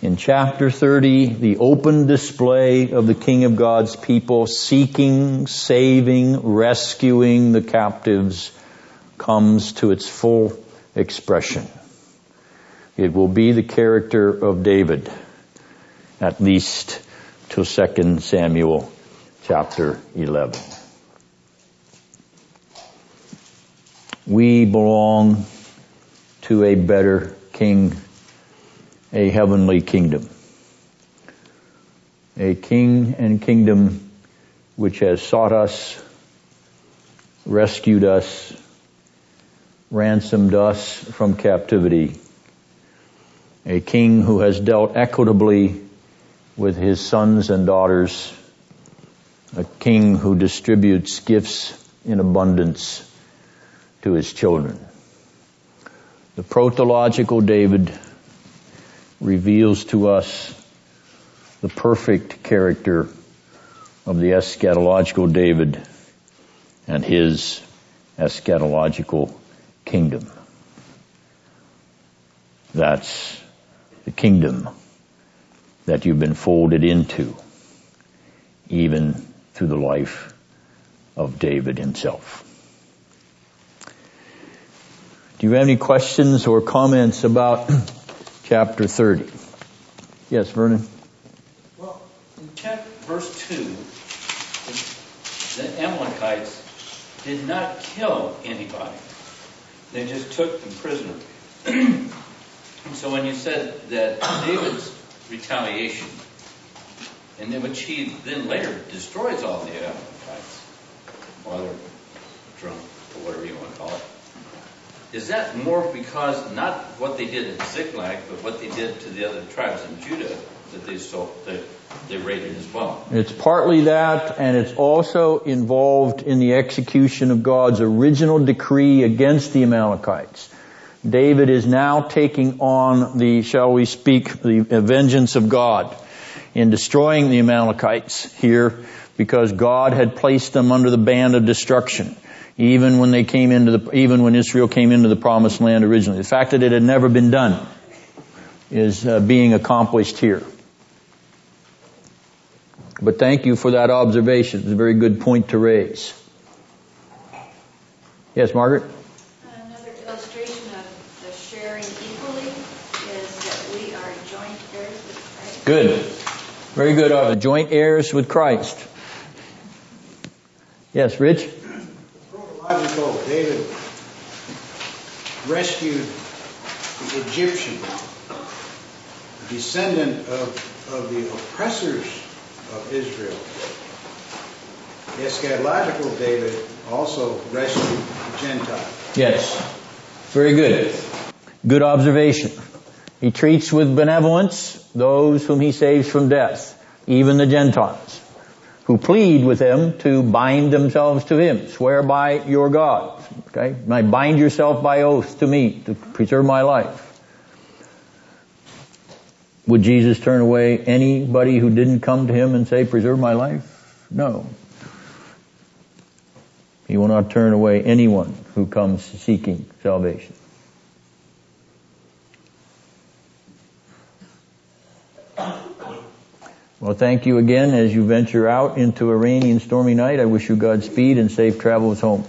Speaker 1: In chapter 30, the open display of the King of God's people seeking, saving, rescuing the captives comes to its full expression. It will be the character of David, at least till 2 Samuel chapter 11. We belong to a better king, a heavenly kingdom. A king and kingdom which has sought us, rescued us, ransomed us from captivity. A king who has dealt equitably with his sons and daughters. A king who distributes gifts in abundance to his children. The protological David reveals to us the perfect character of the eschatological David and his eschatological kingdom. That's the kingdom that you've been folded into, even through the life of David himself. Do you have any questions or comments about chapter 30? Yes, Vernon?
Speaker 5: Well, in chapter, verse 2, the Amalekites did not kill anybody. They just took them prisoner. So when you said that David's retaliation, and then which he then later destroys all the Amalekites, while they're drunk, or whatever you want to call it, is that more because not what they did in Ziklag, but what they did to the other tribes in Judah that they so that they raided as well?
Speaker 1: It's partly that, and it's also involved in the execution of God's original decree against the Amalekites. David is now taking on the, shall we speak, the vengeance of God in destroying the Amalekites here because God had placed them under the ban of destruction even when they came into the, even when Israel came into the promised land originally. The fact that it had never been done is uh, being accomplished here. But thank you for that observation. It's a very good point to raise. Yes, Margaret?
Speaker 6: Another illustration of the sharing equally is that we are joint heirs with Christ.
Speaker 1: Good. Very good. Joint heirs with Christ? Yes, Rich?
Speaker 4: Protological, David rescued the Egyptian, descendant of, of the oppressors of Israel. The eschatological David also rescued the Gentile.
Speaker 1: Yes. Very good. Good observation. He treats with benevolence those whom he saves from death, even the Gentiles, who plead with him to bind themselves to him. Swear by your God. Okay? Might bind yourself by oath to me to preserve my life. Would Jesus turn away anybody who didn't come to him and say, preserve my life? No. He will not turn away anyone who comes seeking salvation. Well, thank you again as you venture out into a rainy and stormy night. I wish you Godspeed and safe travels home.